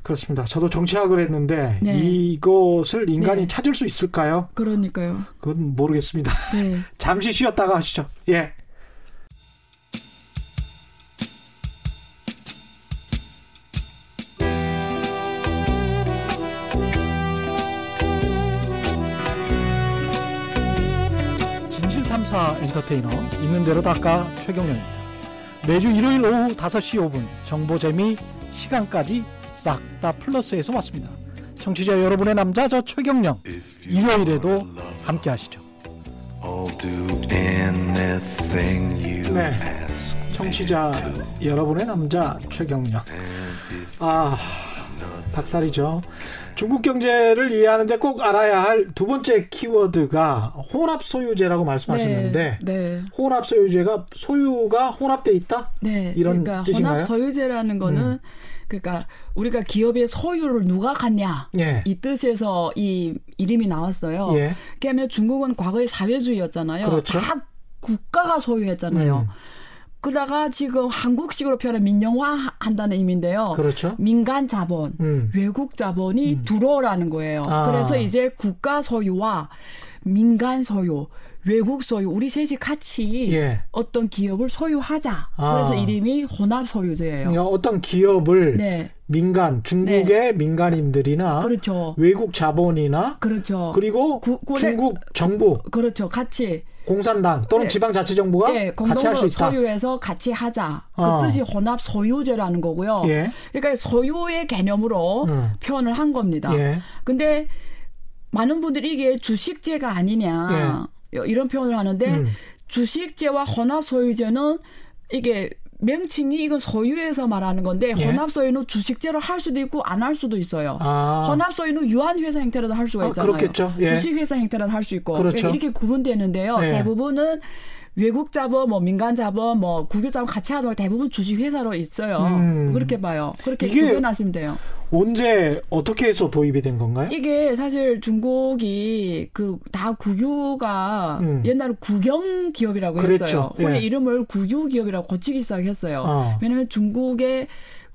그렇습니다. 저도 정치학을 했는데 네. 이것을 인간이 네. 찾을 수 있을까요? 그러니까요. 그건 모르겠습니다. 네. 잠시 쉬었다가 하시죠. 예. 진실탐사 엔터테이너 있는 대로 닦아 최경영입니다. 매주 일요일 오후 5시 5분 정보 재미 시간까지 싹 다 플러스에서 왔습니다. 청취자 여러분의 남자 저 최경영 일요일에도 함께 하시죠. 네. 청취자 여러분의 남자 최경영. 아, 닭살이죠. 중국 경제를 이해하는데 꼭 알아야 할 두 번째 키워드가 혼합 소유제라고 말씀하셨는데 네. 네. 혼합 소유제가 소유가 혼합돼 있다? 네. 이런 그러니까 뜻인가요? 음. 혼합 소유제라는 거는 그러니까 우리가 기업의 소유를 누가 갖냐 예. 이 뜻에서 이 이름이 나왔어요. 예. 그러면 중국은 과거에 사회주의였잖아요. 그렇죠. 다 국가가 소유했잖아요. 음. 그러다가 지금 한국식으로 표현해 민영화 한다는 의미인데요. 그렇죠. 민간 자본, 음. 외국 자본이 들어오라는 거예요. 아. 그래서 이제 국가 소유와 민간 소유, 외국 소유, 우리 셋이 같이 예. 어떤 기업을 소유하자. 아. 그래서 이름이 혼합 소유제예요. 그러니까 어떤 기업을 네, 민간 중국의 민간인들이나 그렇죠. 외국 자본이나 그렇죠. 그리고 구- 중국 정부, 그렇죠. 같이 공산당 또는 네. 지방자치정부가 예, 같이 할 수 있다. 소유해서 같이 하자. 그 어. 뜻이 혼합 소유제라는 거고요. 예. 그러니까 소유의 개념으로 음. 표현을 한 겁니다. 예. 근데 많은 분들이 이게 주식제가 아니냐 이런 표현을 하는데 예. 음. 주식제와 혼합 소유제는 이게 명칭이 이건 소유에서 말하는 건데 예. 혼합 소유는 주식제로 할 수도 있고 안 할 수도 있어요. 아. 혼합 소유는 유한 회사 형태로도 할 수가 아, 있잖아요. 그렇겠죠. 예. 주식 회사 형태로도 할 수 있고 그렇죠. 이렇게 구분되는데요. 예. 대부분은 외국 자본, 뭐 민간 자본, 뭐 국유 자본 같이 하는 걸 대부분 주식 회사로 있어요. 음. 그렇게 봐요. 그렇게 구분하시면 돼요. 언제 어떻게 해서 도입이 된 건가요? 이게 사실 중국이 그 다 국유가 음. 옛날에 국영 기업이라고 그랬죠. 했어요. 후에 예. 이름을 국유 기업이라고 고치기 시작했어요. 어. 왜냐하면 중국의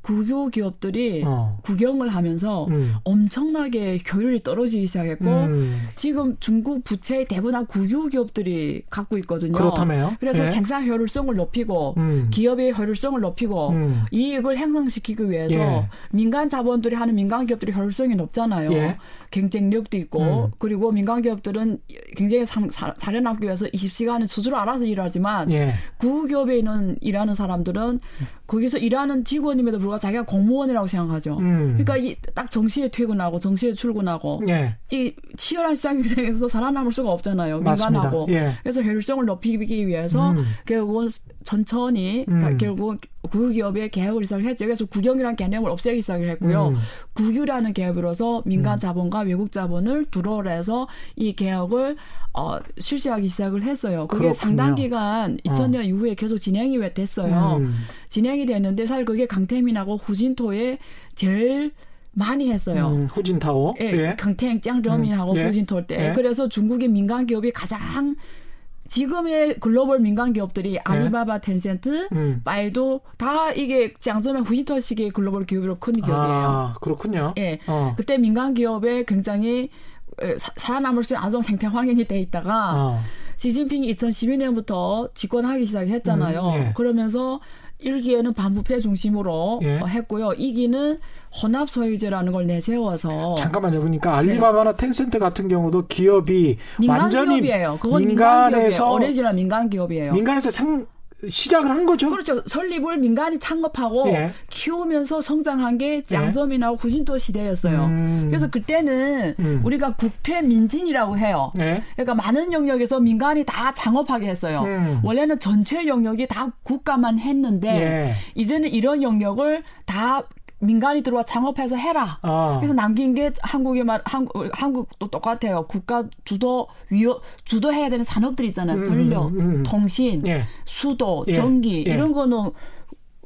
국유 기업들이 어. 국영을 하면서 음. 엄청나게 효율이 떨어지기 시작했고 음. 지금 중국 부채의 대부분 다 국유 기업들이 갖고 있거든요. 그렇다며요? 그래서 예. 생산 효율성을 높이고 음. 기업의 효율성을 높이고 음. 이익을 향상시키기 위해서 예. 민간 자본들이 하는 민간 기업들이 효율성이 높잖아요. 예. 경쟁력도 있고 음. 그리고 민간 기업들은 굉장히 상- 사- 살아남기 위해서 20시간을 스스로 알아서 일하지만 예. 구기업에 있는 일하는 사람들은 거기서 일하는 직원임에도 불구하고 자기가 공무원이라고 생각하죠. 음. 그러니까 이 딱 정시에 퇴근하고 정시에 출근하고 예. 이 치열한 시장 경쟁에서 살아남을 수가 없잖아요. 민간하고. 예. 그래서 효율성을 높이기 위해서 음. 결국은 천천히 음. 결국 국유기업의 개혁을 시작했죠. 그래서 국영이라는 개념을 없애기 시작을 했고요. 음. 국유라는 개혁으로서 민간 자본과 외국 자본을 두로해서 이 개혁을 어, 실시하기 시작을 했어요. 그게 그렇군요. 상당 기간 2000년 이후에 계속 진행이 왜 됐어요. 음. 진행이 됐는데 사실 그게 강태민하고 후진토에 제일 많이 했어요. 음, 후진타오. 예, 예. 강태행 짱저민하고 음, 예. 후진토 때. 예. 그래서 중국의 민간 기업이 가장 지금의 글로벌 민간 기업들이 아리바바, 텐센트, 음. 바이도 다 이게 짱저민 후진토식의 글로벌 기업으로 큰 기업이에요. 아, 그렇군요. 예. 어. 그때 민간 기업에 굉장히 살아남을 수 있는 아주 생태 환경이 돼 있다가 어. 시진핑이 2012년부터 집권하기 시작했잖아요. 음, 예. 그러면서 1기에는 반부패 중심으로 예. 어, 했고요. 2기는 혼합 소유제라는 걸 내세워서 잠깐만요. 그러니까 알리바바나 텐센트 같은 경우도 기업이 민간 완전히 기업이에요. 그건 민간. 민간에서 오리지널 민간 기업이에요. 민간에서 상 시작을 한 거죠. 그렇죠. 설립을 민간이 창업하고 예. 키우면서 성장한 게 장쩌민이나 후진타오 시대였어요. 음. 그래서 그때는 음. 우리가 국퇴민진이라고 해요. 예. 그러니까 많은 영역에서 민간이 다 창업하게 했어요. 음. 원래는 전체 영역이 다 국가만 했는데 예. 이제는 이런 영역을 다 민간이 들어와 창업해서 해라. 아. 그래서 남긴 게 한국의 말 한국 한국도 똑같아요. 국가 주도 위어 주도해야 되는 산업들 있잖아요. 음, 전력, 음, 음. 통신, 예. 수도, 예, 전기 예. 이런 거는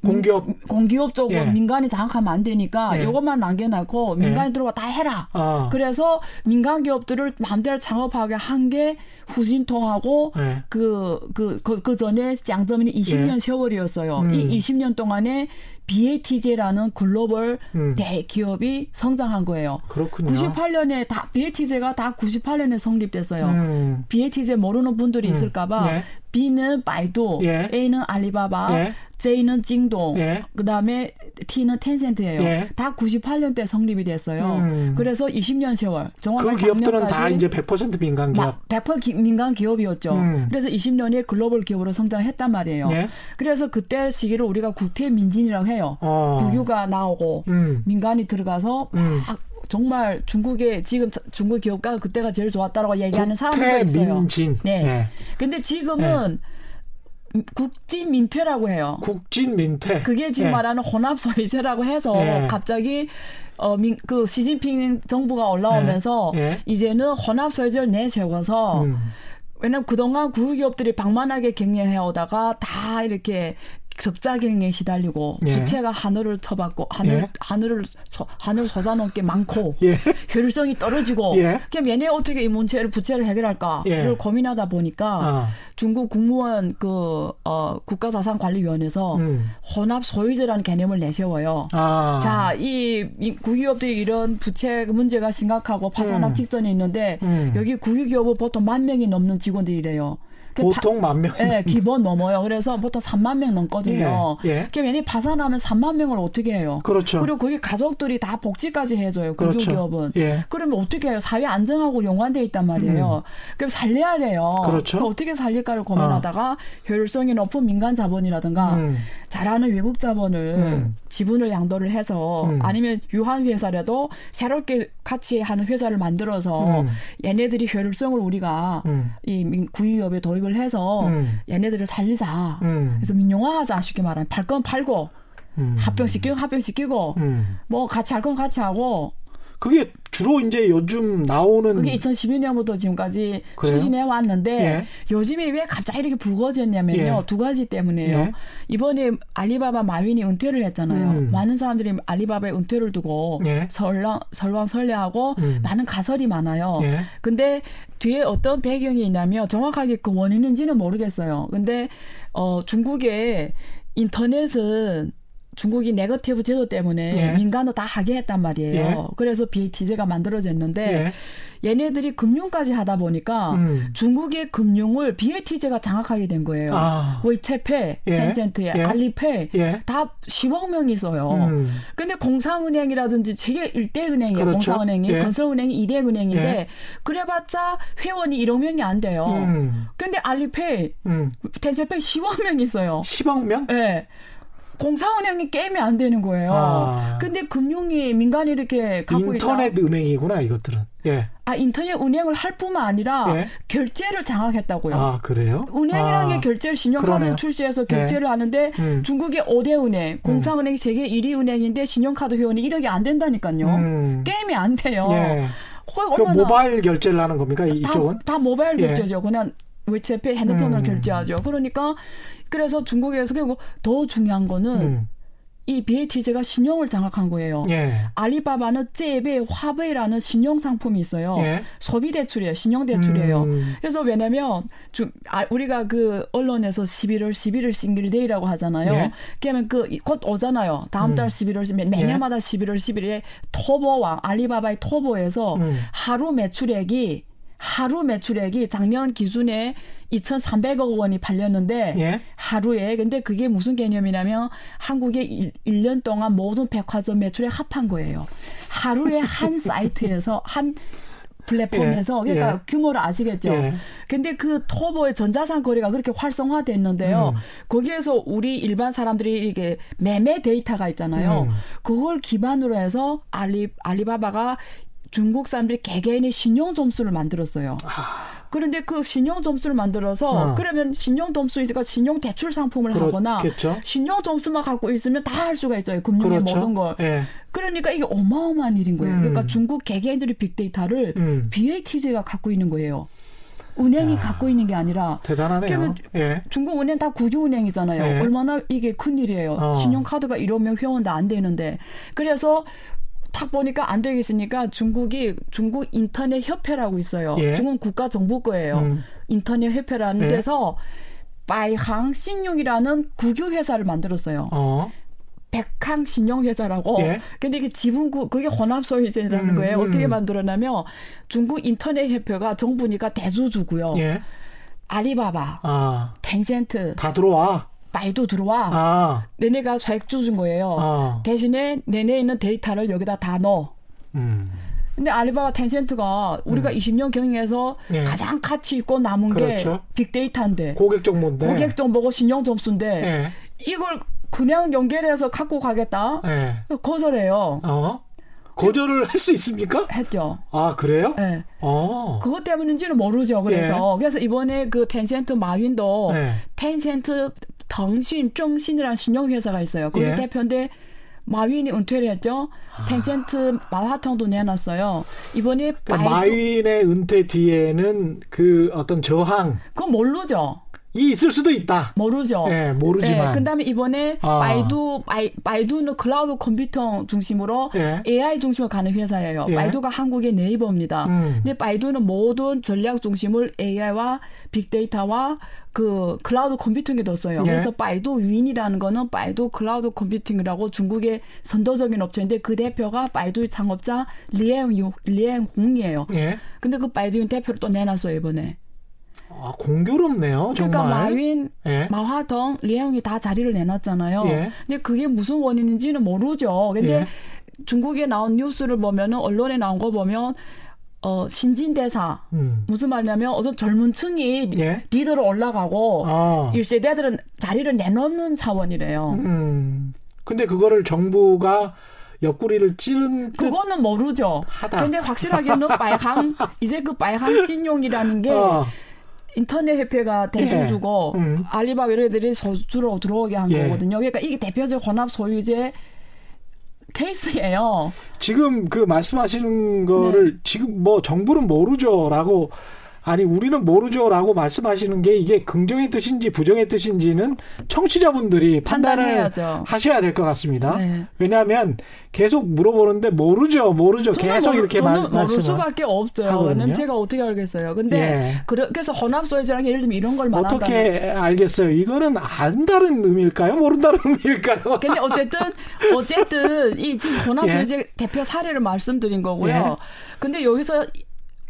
공기업. 민- 공기업 쪽은 예. 민간이 장악하면 안 되니까 예. 이것만 남겨놓고 민간이 들어와 다 해라. 아. 그래서 민간 기업들을 마음대로 창업하게 한 게 후진통하고 예. 그, 그, 그, 그 전에 짱점이 20년 예. 세월이었어요. 음. 이 20년 동안에 BAT제라는 글로벌 음. 대기업이 성장한 거예요. 그렇군요. 98년에 다, BAT제가 다 98년에 성립됐어요. 음. BAT제 모르는 분들이 음. 있을까봐 예. B는 바이두, 예. A는 알리바바, 예. J는 징동, 예. 그 다음에 T는 텐센트예요. 예. 다 98년대 성립이 됐어요. 음. 그래서 20년 세월. 그 정확하게 기업들은 다 이제 100% 민간 기업. 막100% 기- 민간 기업이었죠. 음. 그래서 20년에 글로벌 기업으로 성장했단 말이에요. 예. 그래서 그때 시기를 우리가 국태민진이라고 해요. 어. 국유가 나오고 음. 민간이 들어가서 음. 막 정말 중국의 지금 자- 중국 기업가가 그때가 제일 좋았다라고 얘기하는 사람들도 있어요. 국태민진. 네. 예. 근데 지금은 국진 민퇴라고 해요. 국진 민퇴. 그게 지금 예. 말하는 혼합 소유제라고 해서 예. 갑자기 어, 민, 그 시진핑 정부가 올라오면서 예. 예. 이제는 혼합 소유제를 내세워서 음. 왜냐면 그동안 국유기업들이 방만하게 경영해 오다가 다 이렇게 적자 경영에 시달리고 예. 부채가 하늘을 쳐받고 하늘 예. 하늘을 솟- 하늘 솟아넘게 많고 예. 효율성이 떨어지고 예. 그럼 얘네 어떻게 이 문제를 부채를 해결할까를 예. 고민하다 보니까 아. 중국 국무원 그 어, 국가자산관리위원회에서 음. 혼합 소유제라는 개념을 내세워요. 아. 자, 이, 이 국유기업들이 이런 부채 문제가 심각하고 파산할 음. 직전에 있는데 음. 여기 국유기업은 보통 만 명이 넘는 직원들이래요. 그 보통 만 명. 예, 기본 넘어요. 그래서 보통 3만 명 넘거든요. 예, 예. 그럼 얘네 파산하면 3만 명을 어떻게 해요? 그렇죠. 그리고 거기 가족들이 다 복지까지 해줘요. 그렇죠. 국유기업은. 예. 그러면 어떻게 해요? 사회 안정하고 연관돼 있단 말이에요. 그럼 살려야 돼요. 음. 그렇죠. 어떻게 살릴까를 고민하다가 효율성이 높은 민간 자본이라든가 음. 잘하는 외국 자본을 음. 지분을 양도를 해서 음. 아니면 유한 회사라도 새롭게 같이 하는 회사를 만들어서 음. 얘네들이 효율성을 우리가 음. 이 민- 국유기업에 도입을 해서 음. 얘네들을 살리자. 음. 그래서 민영화하자 쉽게 말하면 팔 건 팔고 음. 합병시키고 합병시키고 음. 뭐 같이 할 건 같이 하고 그게 주로 이제 요즘 나오는 그게 2012년부터 지금까지 그래요? 추진해 왔는데 예. 요즘에 왜 갑자기 이렇게 불거졌냐면요. 예. 두 가지 때문에요. 예. 이번에 알리바바 마윈이 은퇴를 했잖아요. 음. 많은 사람들이 알리바바의 은퇴를 두고 예. 설랑, 설왕설래하고 음. 많은 가설이 많아요. 예. 근데 뒤에 어떤 배경이 있냐면 정확하게 그 원인인지는 모르겠어요. 근데 어 중국의 인터넷은 중국이 네거티브 제도 때문에 예. 민간도 다 하게 했단 말이에요. 예. 그래서 BAT제가 만들어졌는데 얘네들이 금융까지 하다 보니까 음. 중국의 금융을 BAT제가 장악하게 된 거예요. 아. 위챗페이, 예. 텐센트, 예. 알리페이 예. 다 10억 명이 있어요. 음. 근데 공상은행이라든지 세계 1대 은행이에요. 그렇죠. 공상은행이 예. 건설은행이 2대 은행인데 예. 그래봤자 회원이 1억 명이 안 돼요. 음. 근데 알리페이, 음. 텐센페이 10억 명 있어요. 10억 명? 예. 공상은행이 게임이 안 되는 거예요. 아. 근데 금융이 민간이 이렇게 갖고 인터넷 있다. 은행이구나 이것들은. 예. 아 인터넷 은행을 할 뿐만 아니라 예. 결제를 장악했다고요. 아 그래요? 은행이라는 아. 게 결제를 신용카드 그러네요. 출시해서 결제를 하는데 음. 중국의 5대 은행, 공상은행이 세계 1위 은행인데 신용카드 회원이 1억이 안 된다니까요. 음. 게임이 안 돼요. 예. 그 모바일 결제를 하는 겁니까 이- 다, 이쪽은? 다 모바일 예. 결제죠. 그냥 외채페 핸드폰으로 음. 결제하죠. 그러니까 그래서 중국에서 그리고 더 중요한 거는 음. 이 BAT제가 신용을 장악한 거예요. 예. 알리바바는 제베, 화베이라는 신용 상품이 있어요. 예. 소비 대출이에요. 신용 대출이에요. 음. 그래서 왜냐면 주, 아, 우리가 그 언론에서 11월 11일 싱글데이라고 하잖아요. 예. 그러면 그 곧 오잖아요. 다음 달 11월 10일 매년마다 11월 11일에 토보왕 알리바바의 토보에서 음. 하루 매출액이 하루 매출액이 작년 기준에 2,300억 원이 팔렸는데 예. 하루에 근데 그게 무슨 개념이냐면 한국의 1, 년 동안 모든 백화점 매출에 합한 거예요. 하루에 한 사이트에서 한 플랫폼에서 예, 그러니까 예. 규모를 아시겠죠. 예. 근데 그 토보의 전자상 거래가 그렇게 활성화됐는데요. 음. 거기에서 우리 일반 사람들이 이게 매매 데이터가 있잖아요. 음. 그걸 기반으로 해서 알리 알리바바가 중국 사람들이 개개인의 신용 점수를 만들었어요. 그런데 그 신용 점수를 만들어서 아. 어. 그러면 신용 점수이니까 신용 대출 상품을 하거나 그렇겠죠. 신용 점수만 갖고 있으면 다 할 수가 있어요. 금융의 그렇죠. 모든 걸. 예. 그러니까 이게 어마어마한 일인 거예요. 음. 그러니까 중국 개개인들의 빅데이터를 음. BAT제가 갖고 있는 거예요. 은행이 갖고 있는 게 아니라 대단하네요. 그러면 예. 중국 은행 다 국유 은행이잖아요. 네. 얼마나 이게 큰 일이에요. 어. 신용카드가 1억 명 회원도 안 되는데. 그래서 딱 보니까 안 되겠으니까 중국이 중국 인터넷 협회라고 있어요. 예. 중국 국가 정부 거예요. 음. 인터넷 협회라는 예. 데서 바이항 신용이라는 국유 회사를 만들었어요. 어. 백항 신용회사라고. 예. 근데 이게 지분구 그게 혼합 소유제라는 음, 거예요. 음. 어떻게 만들었냐면 중국 인터넷 협회가 정부니까 대주주고요. 예. 알리바바, 아. 텐센트, 다 들어와. 바이두 들어와. 아. 내내가 소액주 준 거예요. 아. 대신에 내내 있는 데이터를 여기다 다 넣어. 음. 근데 알리바바 텐센트가 우리가 20년 경영에서 예. 가장 가치 있고 남은 그렇죠. 게 빅데이터인데 고객 정보인데. 고객 정보고 신용 점수인데 예. 이걸 그냥 연결해서 갖고 가겠다. 예. 거절해요. 어. 거절을 할 수 있습니까? 했죠. 아, 그래요? 예. 어. 그것 때문인지는 모르죠. 그래서 그래서 이번에 그 텐센트 마윈도 예. 텐센트 텅쉰 징신이라는 신용 회사가 있어요. 거기 예. 대표인데 마윈이 은퇴를 했죠. 텐센트 마화텅도 내놨어요. 이번에 그러니까 마윈의 은퇴 뒤에는 그 어떤 저항이 그건 모르죠. 있을 수도 있다. 모르죠. 예, 모르지만. 네, 그다음에 이번에 아. 바이두 바이, 바이두는 클라우드 컴퓨터 중심으로 예. AI 중심으로 가는 회사예요. 예. 바이두가 한국의 네이버입니다. 음. 근데 바이두는 모든 전략 중심을 AI와 빅데이터와 그 cloud computing에 뒀어요. 예. 그래서 바이두 윈이라는 거는 바이두 cloud computing이라고 중국의 선도적인 업체인데 그 대표가 바이두의 창업자 리옌 리옌훙이에요. 예. 근데 그 바이두윈 대표를 또 내놨어요 이번에. 아, 공교롭네요. 정말. 그러니까 마윈, 예. 마화텅, 리옌훙이 다 자리를 내놨잖아요. 예. 근데 그게 무슨 원인인지는 모르죠. 근데 예. 중국에 나온 뉴스를 보면은 언론에 나온 거 보면 어 신진 대사 음. 무슨 말이냐면 어떤 젊은 층이 예. 리더로 올라가고 아. 1세대들은 자리를 내놓는 차원이래요. 음. 근데 그거를 정부가 옆구리를 찌른 듯 그거는 모르죠. 하다. 근데 확실하게는 빨강 이제 그 빨강 신용이라는 게 어. 인터넷 협회가 대주주고 예. 음. 알리바바 이런 애들이 소주로 들어오게 한 예. 거거든요. 그러니까 이게 대표적 혼합 소유제 케이스예요. 지금 그 말씀하시는 거를 네. 지금 뭐 정부는 모르죠라고 아니 우리는 모르죠라고 말씀하시는 게 이게 긍정의 뜻인지 부정의 뜻인지는 청취자분들이 판단을 판단해야죠. 하셔야 될 것 같습니다. 네. 왜냐하면 계속 물어보는데 모르죠, 모르죠. 계속 모르- 이렇게 말, 모를 수밖에 없어요. 하거든요. 왜냐면 제가 어떻게 알겠어요. 근데 예. 그래- 그래서 혼합소유자랑 예를 들면 이런 걸 말한다. 어떻게 알겠어요? 이거는 안다는 의미일까요? 모른다는 의미일까요? 근데 어쨌든 어쨌든 이 지금 혼합소유자 대표 사례를 말씀드린 거고요. 예. 근데 여기서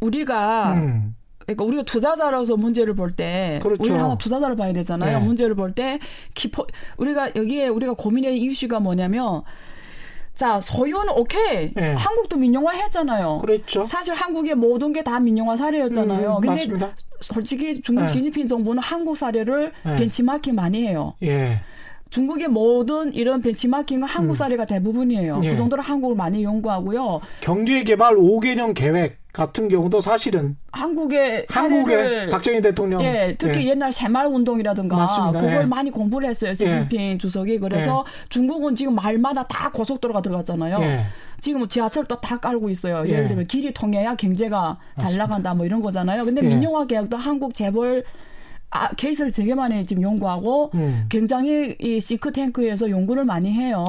우리가 음, 그러니까 우리가 투자자로서 문제를 볼때 그렇죠. 우리 하나 투자자를 봐야 되잖아요. 네. 문제를 볼때 키포 우리가 여기에 우리가 고민의 이슈가 뭐냐면 자 소유는 오케이 네. 한국도 민영화 했잖아요. 그랬죠. 사실 한국의 모든 게 다 민영화 사례였잖아요. 음, 근데 맞습니다. 솔직히 중국 네. 시진핑 정부는 한국 사례를 네. 벤치마킹 많이 해요. 예, 중국의 모든 이런 벤치마킹은 한국 사례가 대부분이에요. 음. 예. 그 정도로 한국을 많이 연구하고요. 경제개발 5개년 계획 같은 경우도 사실은 한국의 한국의 박정희 대통령 예, 특히 예. 옛날 새마을 운동이라든가 맞습니다. 그걸 예. 많이 공부를 했어요. 시진핑 주석이. 그래서 중국은 지금 말마다 다 고속도로가 들어갔잖아요. 예. 지금 지하철도 다 깔고 있어요. 예. 예를 들면 길이 통해야 경제가 잘 나간다 뭐 이런 거잖아요. 근데 예. 민영화 계약도 한국 재벌 아, 케이스를 되게 많이 지금 연구하고 음. 굉장히 이 싱크탱크에서 연구를 많이 해요.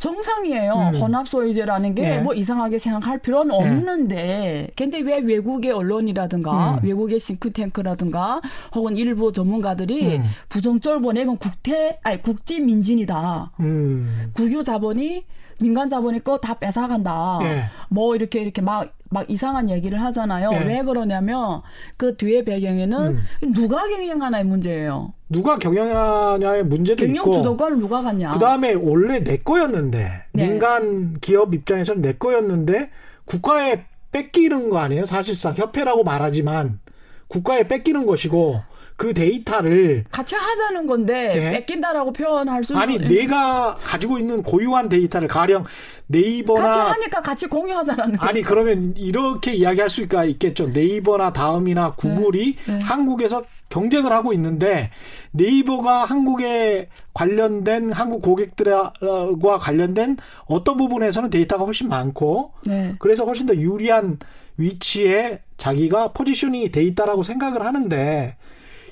정상이에요. 음. 혼합소유제라는 게 예. 뭐 이상하게 생각할 필요는 없는데, 근데 왜 외국의 언론이라든가 음. 외국의 싱크탱크라든가 혹은 일부 전문가들이 음. 부정적으로 보내 이건 국태 아니 국지 민진이다. 음. 국유 자본이 민간 자본이 거 다 뺏어간다. 예. 뭐 이렇게 이렇게 막, 막 이상한 얘기를 하잖아요. 예. 왜 그러냐면 그 뒤에 배경에는 음. 누가 경영하나의 문제예요. 누가 경영하냐의 문제도 경영 있고 주도권을 누가 갖냐. 그다음에 원래 내 거였는데 네. 민간 기업 입장에서는 내 거였는데 국가에 뺏기는 거 아니에요? 사실상 협회라고 말하지만 국가에 뺏기는 것이고 그 데이터를 같이 하자는 건데 예. 뺏긴다라고 표현할 수는 아니 내가 가지고 있는 고유한 데이터를 가령 네이버나 같이 하니까 같이 공유하자라는 거죠. 아니 그러면 이렇게 이야기할 수가 있겠죠. 네이버나 다음이나 구글이 네. 한국에서 경쟁을 하고 있는데 네이버가 한국에 관련된 한국 고객들과 관련된 어떤 부분에서는 데이터가 훨씬 많고 네. 그래서 훨씬 더 유리한 위치에 자기가 포지션이 돼 있다라고 생각을 하는데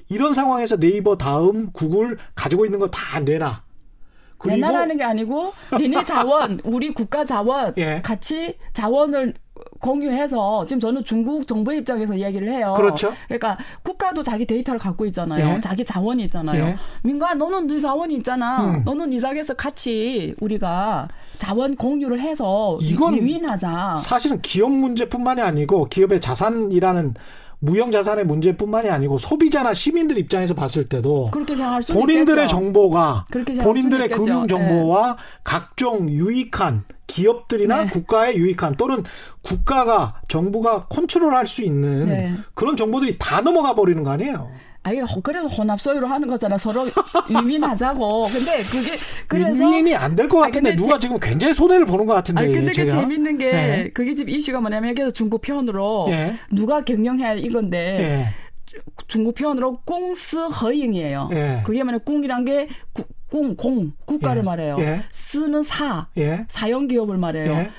이런 상황에서 네이버 다음 구글 가지고 있는 거 다 내놔. 그리고 내나라는 게 아니고 니네 자원, 우리 국가 자원 예. 같이 자원을 공유해서 지금 저는 중국 정부 입장에서 이야기를 해요. 그렇죠. 그러니까 국가도 자기 데이터를 갖고 있잖아요. 예. 자기 자원이 있잖아요. 예. 민간 너는 네 자원이 있잖아. 음. 너는 이 자리에서 같이 우리가 자원 공유를 해서 이건 유인하자. 사실은 기업 문제뿐만이 아니고 기업의 자산이라는 무형 자산의 문제뿐만이 아니고 소비자나 시민들 입장에서 봤을 때도 본인들의 있겠죠. 정보가 본인들의. 금융 정보와 각종 유익한 기업들이나 네. 국가의 유익한 또는 국가가 정부가 컨트롤할 수 있는 네. 그런 정보들이 다 넘어가 버리는 거 아니에요. 아, 허- 그래서 혼합 소유로 하는 거잖아. 서로 유인하자고. 근데 그게 그래서 윈윈이 안 될것 아니, 같은데 누가 제- 지금 굉장히 손해를 보는 것 같은데 아니 근데 그. 재밌는 게 네. 그게 지금 이슈가 뭐냐면 그래서 중국 표현으로 예. 누가 경영해야 이건데 예. 중국 표현으로 꿍스 허잉이에요. 예. 그게 뭐냐 꿍이란 게 구- 꿍, 공, 국가를 예. 말해요. 예. 쓰는 사, 예. 사형 기업을 말해요. 예.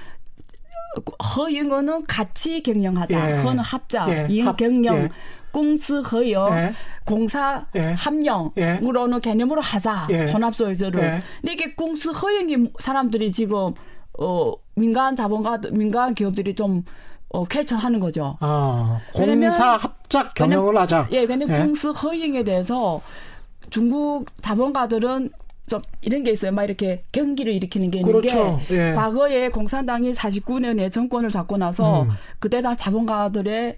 허잉어는 같이 경영하자. 예. 허는 합자, 예. 잉 합- 경영. 예. 공스 허영, 예. 공사 예. 함령으로는 개념으로 하자 예. 혼합소유제를. 예. 근데 이게 공스 허영이 사람들이 지금 어 민간 자본가 민간 기업들이 좀 어, 쾌청하는 거죠. 아, 왜냐면- 공사 합작 경영을 하자. 예, 근데 예. 공스 허용에 대해서 중국 자본가들은 좀 이런 게 있어요. 막 이렇게 경기를 일으키는 게 있는 그렇죠. 게 예. 과거에 공산당이 49년에 정권을 잡고 나서 음. 그때 다 자본가들의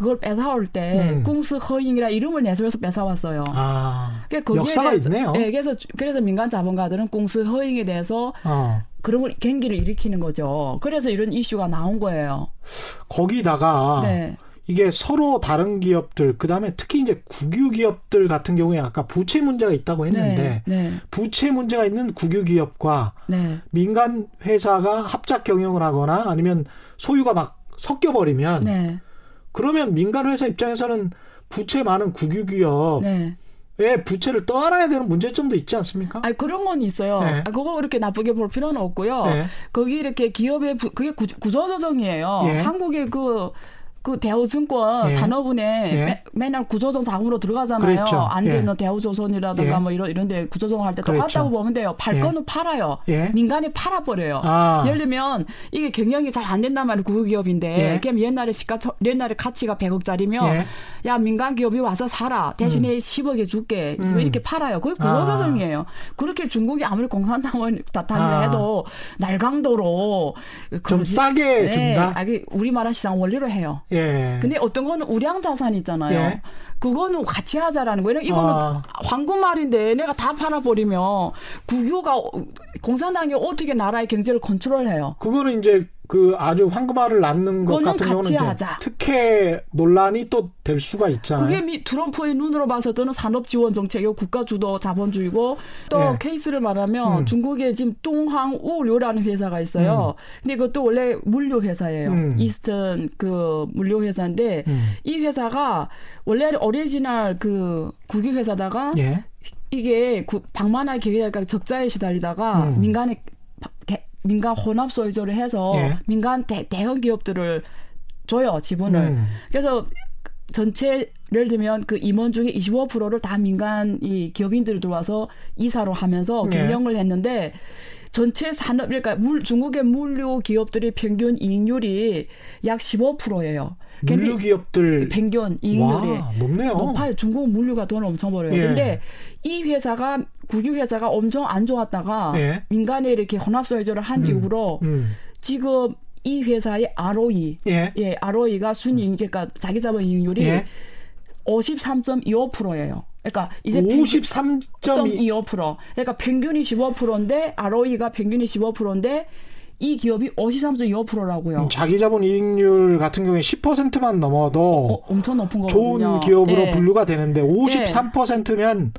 그걸 뺏어올 때 음. 공스 허잉이라 이름을 내세워서 뺏어왔어요. 아, 그러니까 거기에 역사가 대해서- 있네요. 예, 그래서 그래서 민간 자본가들은 공스 허잉에 대해서 어. 그런 걸 경기를 일으키는 거죠. 그래서 이런 이슈가 나온 거예요. 거기다가 네. 이게 서로 다른 기업들 그다음에 특히 이제 국유 기업들 같은 경우에 아까 부채 문제가 있다고 했는데 네. 네. 부채 문제가 있는 국유 기업과 네. 민간 회사가 합작 경영을 하거나 아니면 소유가 막 섞여 버리면 네. 그러면 민간 회사 입장에서는 부채 많은 국유 기업에 네. 부채를 떠안아야 되는 문제점도 있지 않습니까? 아니 그런 건 있어요. 네. 아, 그거 그렇게 나쁘게 볼 필요는 없고요. 네. 거기 이렇게 기업의 부, 그게 구, 구조조정이에요. 예. 한국의 그, 그 대우증권 예. 산업은행 예. 매- 맨날 구조조정 자금으로 들어가잖아요. 그랬죠. 안 예. 되는 대우조선이라든가 예. 뭐 이런 이런데 구조조정 할때 그랬죠. 똑같다고 보면 돼요. 팔 예. 거는 팔아요. 예. 민간이 팔아버려요. 아. 예를 들면 이게 경영이 잘 안 된단 말이에요. 국유기업인데. 예. 그럼 옛날에 시가 쳐- 옛날에 가치가 100억짜리면 예. 야 민간 기업이 와서 사라 대신에 10억에 줄게 음. 이렇게 팔아요. 그게 아. 구조조정이에요. 그렇게 중국이 아무리 공산당원 다탄을 아. 해도 날강도로 좀 싸게 준다? 아, 그 우리나라 시장 원리로 해요. 예. 근데 어떤 거는 우량 자산 있잖아요. 예. 그거는 같이 하자라는 거예요. 이거는 아. 황금 말인데 내가 다 팔아버리면 국유가 공산당이 어떻게 나라의 경제를 컨트롤해요? 그거는 이제 그 아주 황금알을 낳는 것 같은 경우는 하자. 특혜 논란이 또 될 수가 있잖아요. 그게 미, 트럼프의 눈으로 봐서는 산업 지원 정책이고 국가 주도 자본주의고 또 예. 케이스를 말하면 음. 중국에 지금 뚱항우류라는 회사가 있어요. 근데 그것도 원래 물류 회사예요. 음. Eastern 그 물류 회사인데 음. 이 회사가 원래 오리지널 그 국유 회사다가 예. 이게 구- 방만하게 계획가 적자에 시달리다가 음. 민간에 개- 민간 혼합 소유제를 해서 예. 민간 대, 대형 기업들을 줘요 지분을. 음. 그래서 전체 예를 들면 그 임원 중에 25%를 다 민간 이 기업인들이 들어와서 이사로 하면서 예. 경영을 했는데 전체 산업 그러니까 물 중국의 물류 기업들의 평균 이익률이 약 15%예요. 물류 기업들 평균 이익률이 와, 높네요. 높아요. 중국 물류가 돈을 엄청 벌어요. 예. 근데 이 회사가 국유 회사가 엄청 안 좋았다가 예. 민간에 이렇게 혼합 소유주를 한 이후로 음. 지금 이 회사의 ROE 예. 예, ROE가 순이익 그러니까 자기 자본 이익률이 예. 53.25%예요. 그러니까 이제 평균- 53.2 25%. 그러니까 평균이 15%인데 ROE가 평균이 15%인데 이 기업이 53.25%라고요. 자기 자본 이익률 같은 경우에 10%만 넘어도 어, 엄청 높은 거거든요. 좋은 기업으로 예. 분류가 되는데 53%면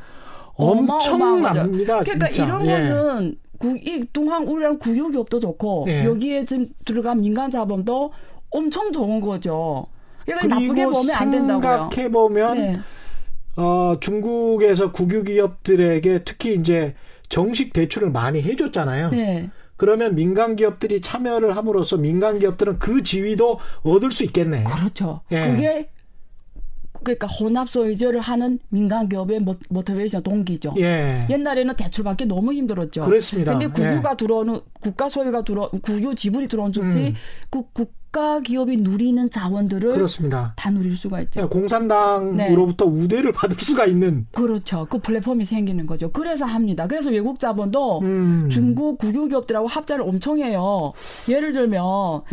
엄청납니다. 그러니까 진짜. 이런 예. 거는 구, 이 뚱한 우리랑 국유기업도 좋고 예. 여기에 지금 들어간 민간 자본도 엄청 좋은 거죠. 그러니까 나쁘게 보면 안 된다고요. 생각해 보면 네. 어, 중국에서 국유 기업들에게 특히 이제 정식 대출을 많이 해줬잖아요. 네. 그러면 민간 기업들이 참여를 함으로써 민간 기업들은 그 지위도 얻을 수 있겠네. 그렇죠. 예. 그게 그러니까 혼합 소유주를 하는 민간 기업의 모- 모티베이션 동기죠. 예. 옛날에는 대출받기 너무 힘들었죠. 그랬습니다. 근데 국유가 들어오는 국가 소유가 들어 국유 지분이 들어온 즉시 음. 그국 가 기업이 누리는 자원들을 그렇습니다. 다 누릴 수가 있죠. 공산당으로부터 우대를 받을 수가 있는 그렇죠. 그 플랫폼이 생기는 거죠. 그래서 합니다. 그래서 외국 자본도 음. 중국 국유 기업들하고 합작을 엄청 해요. 예를 들면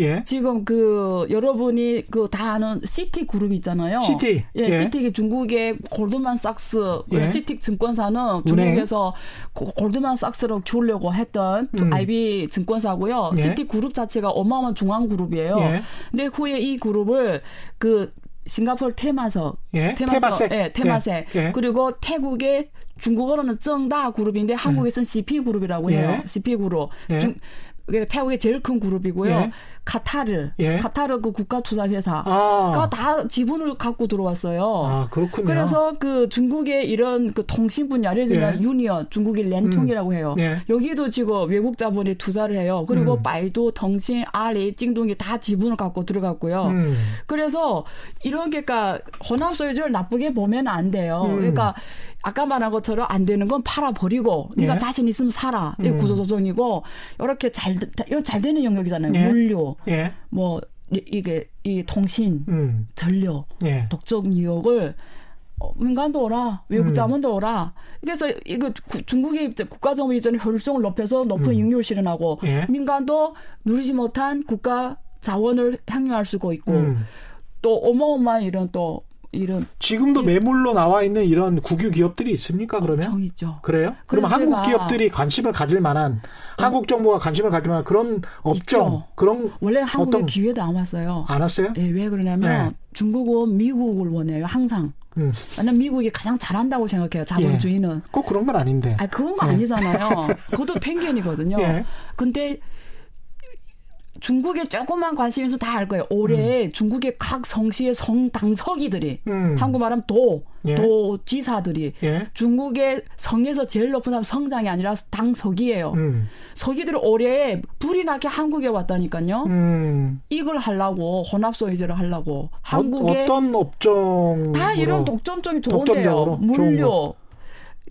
예. 지금 그 여러분이 그 다 아는 시티 그룹 있잖아요. 시티. 예, 예. 시티 중국의 골드만삭스 예. 시티 증권사는. 중국에서 고- 골드만삭스로 키우려고 했던 음. IB 증권사고요. 예. 시티 그룹 자체가 어마어마한 중앙 그룹이에요. 예. 근데 후에 이 그룹을 그 싱가포르 테마석, 예, 테마색. 예, 테마색. 예, 예. 그리고 태국의 중국어로는 정다 그룹인데 한국에서는 CP 그룹이라고 해요. 예. CP 그룹. 예. 중, 그러니까 태국의 제일 큰 그룹이고요. 예. 카타르, 예. 카타르 그 국가 투자 회사가 아, 다 지분을 갖고 들어왔어요. 아 그렇군요. 그래서 그 중국의 이런 그 통신 분야, 예를 들면 예. 유니언, 중국의 렌통이라고 해요. 예. 여기도 지금 외국 자본이 투자를 해요. 그리고 음. 바이두, 덩신, 아리, 찡동이 다 지분을 갖고 들어갔고요. 음. 그래서 이런 게 그러니까 혼합 소유주를 나쁘게 보면 안 돼요. 음. 그러니까 아까 말한 것처럼 안 되는 건 팔아 버리고 네가 예. 자신 있으면 사라. 이 음. 구조조정이고 이렇게 잘 이거 잘 되는 영역이잖아요. 예. 물류, 예. 뭐 이- 이게 이 통신, 음. 전력, 예. 독점 유역을 어, 민간도 오라, 외국 음. 자본도 오라. 그래서 이거 구- 중국의 입장, 국가 정부 입장의 효율성을 높여서 높은 이익률 실현하고 음. 예. 민간도 누리지 못한 국가 자원을 향유할 수가 있고 음. 또 어마어마한 이런 또 이런 지금도 매물로 나와 있는 이런 국유 기업들이 있습니까? 그러면 정이죠. 그래요? 그러면 그래서 한국 어. 기업들이 관심을 가질 만한 한국 정부가 관심을 가질 만한 그런 업종 있죠. 그런 원래 한국에 어떤- 기회도 안 왔어요. 안 왔어요? 예, 왜 그러냐면 네. 중국은 미국을 원해요. 항상. 음. 나는 미국이 가장 잘한다고 생각해요. 자본주의는. 꼭 그런 건 아닌데. 아, 그건 거 예. 아니잖아요. 그것도 편견이거든요. 예. 근데 중국에 조금만 관심 있으면 다 알 거예요. 올해 중국의 각 성시의 성 당서기들이 음. 한국 말하면 도, 예. 도지사들이 예. 중국의 성에서 제일 높은 사람 성장이 아니라 당서기예요. 음. 서기들이 올해 불이 나게 한국에 왔다니까요. 음. 이걸 하려고 혼합소유제를 하려고 어, 한국에 어 떤 업종 다 이런 독점적인 좋은데요. 물류,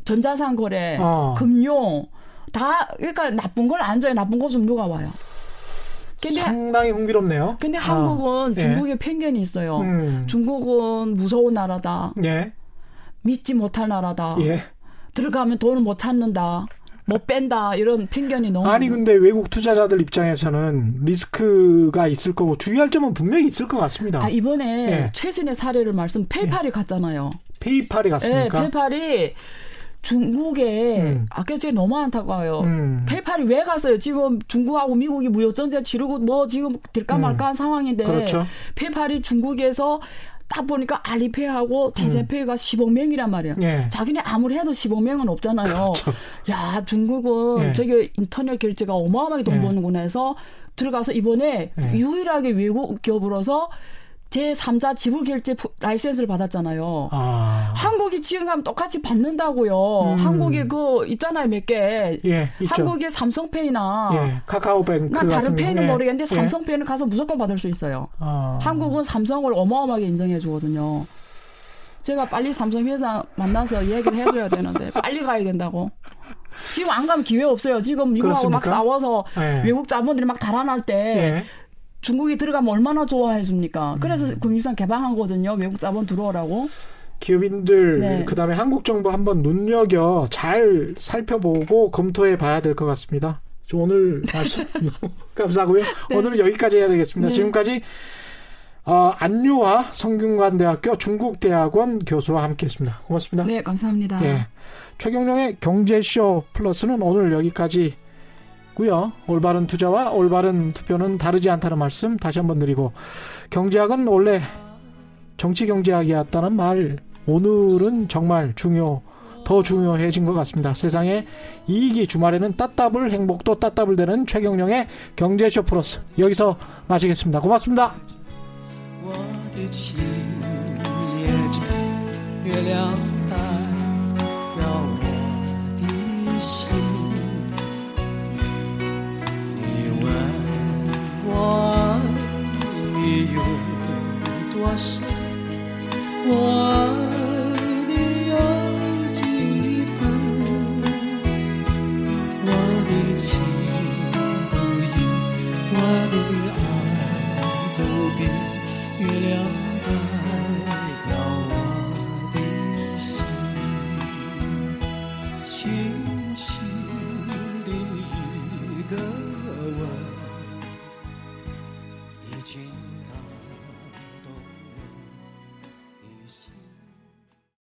전자상 거래, 어. 금융 다 그러니까 나쁜 걸 안 줘요. 나쁜 곳은 누가 와요. 근데 상당히 흥미롭네요. 근데 아, 한국은 예. 중국에 편견이 있어요. 음. 중국은 무서운 나라다. 예. 믿지 못할 나라다. 예. 들어가면 돈을 못 찾는다. 못 뺀다. 이런 편견이 너무 아니. 근데 외국 투자자들 입장에서는 리스크가 있을 거고 주의할 점은 분명히 있을 것 같습니다. 아, 이번에 예. 최신의 사례를 말씀 페이팔이 갔잖아요. 페이팔이 예, 갔습니까? 페이팔이 중국에 음. 아까 제가 너무 안타까워요. 음. 페이팔이 왜 갔어요? 지금 중국하고 미국이 무역 전쟁 치르고 뭐 지금 될까 음. 말까 한 상황인데 그렇죠. 페이팔이 중국에서 딱 보니까 알리페이하고 위챗페이가 10억 명이란. 음. 예. 자기네 아무리 해도 10억 명은 없잖아요. 그렇죠. 야 중국은 예. 저기 인터넷 결제가 어마어마하게 돈 예. 버는구나 해서 들어가서 이번에 예. 유일하게 외국 기업으로서 제 3자 지불 결제 프- 라이센스를 받았잖아요. 아. 한국이 지금 가면 똑같이 받는다고요. 음. 한국에 그 있잖아요 몇 개. 예. 한국의 삼성페이나 예. 카카오뱅크 난 다른 페이는 경우에. 모르겠는데 예. 삼성페이는 가서 무조건 받을 수 있어요. 아. 한국은 삼성을 어마어마하게 인정해 주거든요. 제가 빨리 삼성 회장 만나서 얘기를 해줘야 되는데 빨리 가야 된다고. 지금 안 가면 기회 없어요. 지금 미국하고 막 그렇습니까? 싸워서 예. 외국 자본들이 막 달아날 때 예. 중국이 들어가면 얼마나 좋아해 줍니까? 그래서 음. 금융상 개방한 거거든요. 외국 자본 들어오라고. 기업인들 네. 그다음에 한국 정부 한번 눈여겨 잘 살펴보고 검토해 봐야 될 것 같습니다. 저 오늘 말씀 너무 감사하고요. 오늘은 여기까지 해야 되겠습니다. 네. 지금까지 어, 안유화 성균관대학교 중국대학원 교수와 함께했습니다. 고맙습니다. 네, 감사합니다. 예. 최경령의 경제쇼 플러스는 오늘 여기까지 고요. 올바른 투자와 올바른 투표는 다르지 않다는 말씀 다시 한번 드리고 경제학은 원래 정치 경제학이었다는 말 오늘은 정말 중요 더 중요해진 것 같습니다. 세상에 이익이 주말에는 따따블 행복도 따따블 되는 최경령의 경제쇼 플러스 여기서 마치겠습니다. 고맙습니다. 我爱你有多深，我爱你有几分？我的情不移，我的爱不变。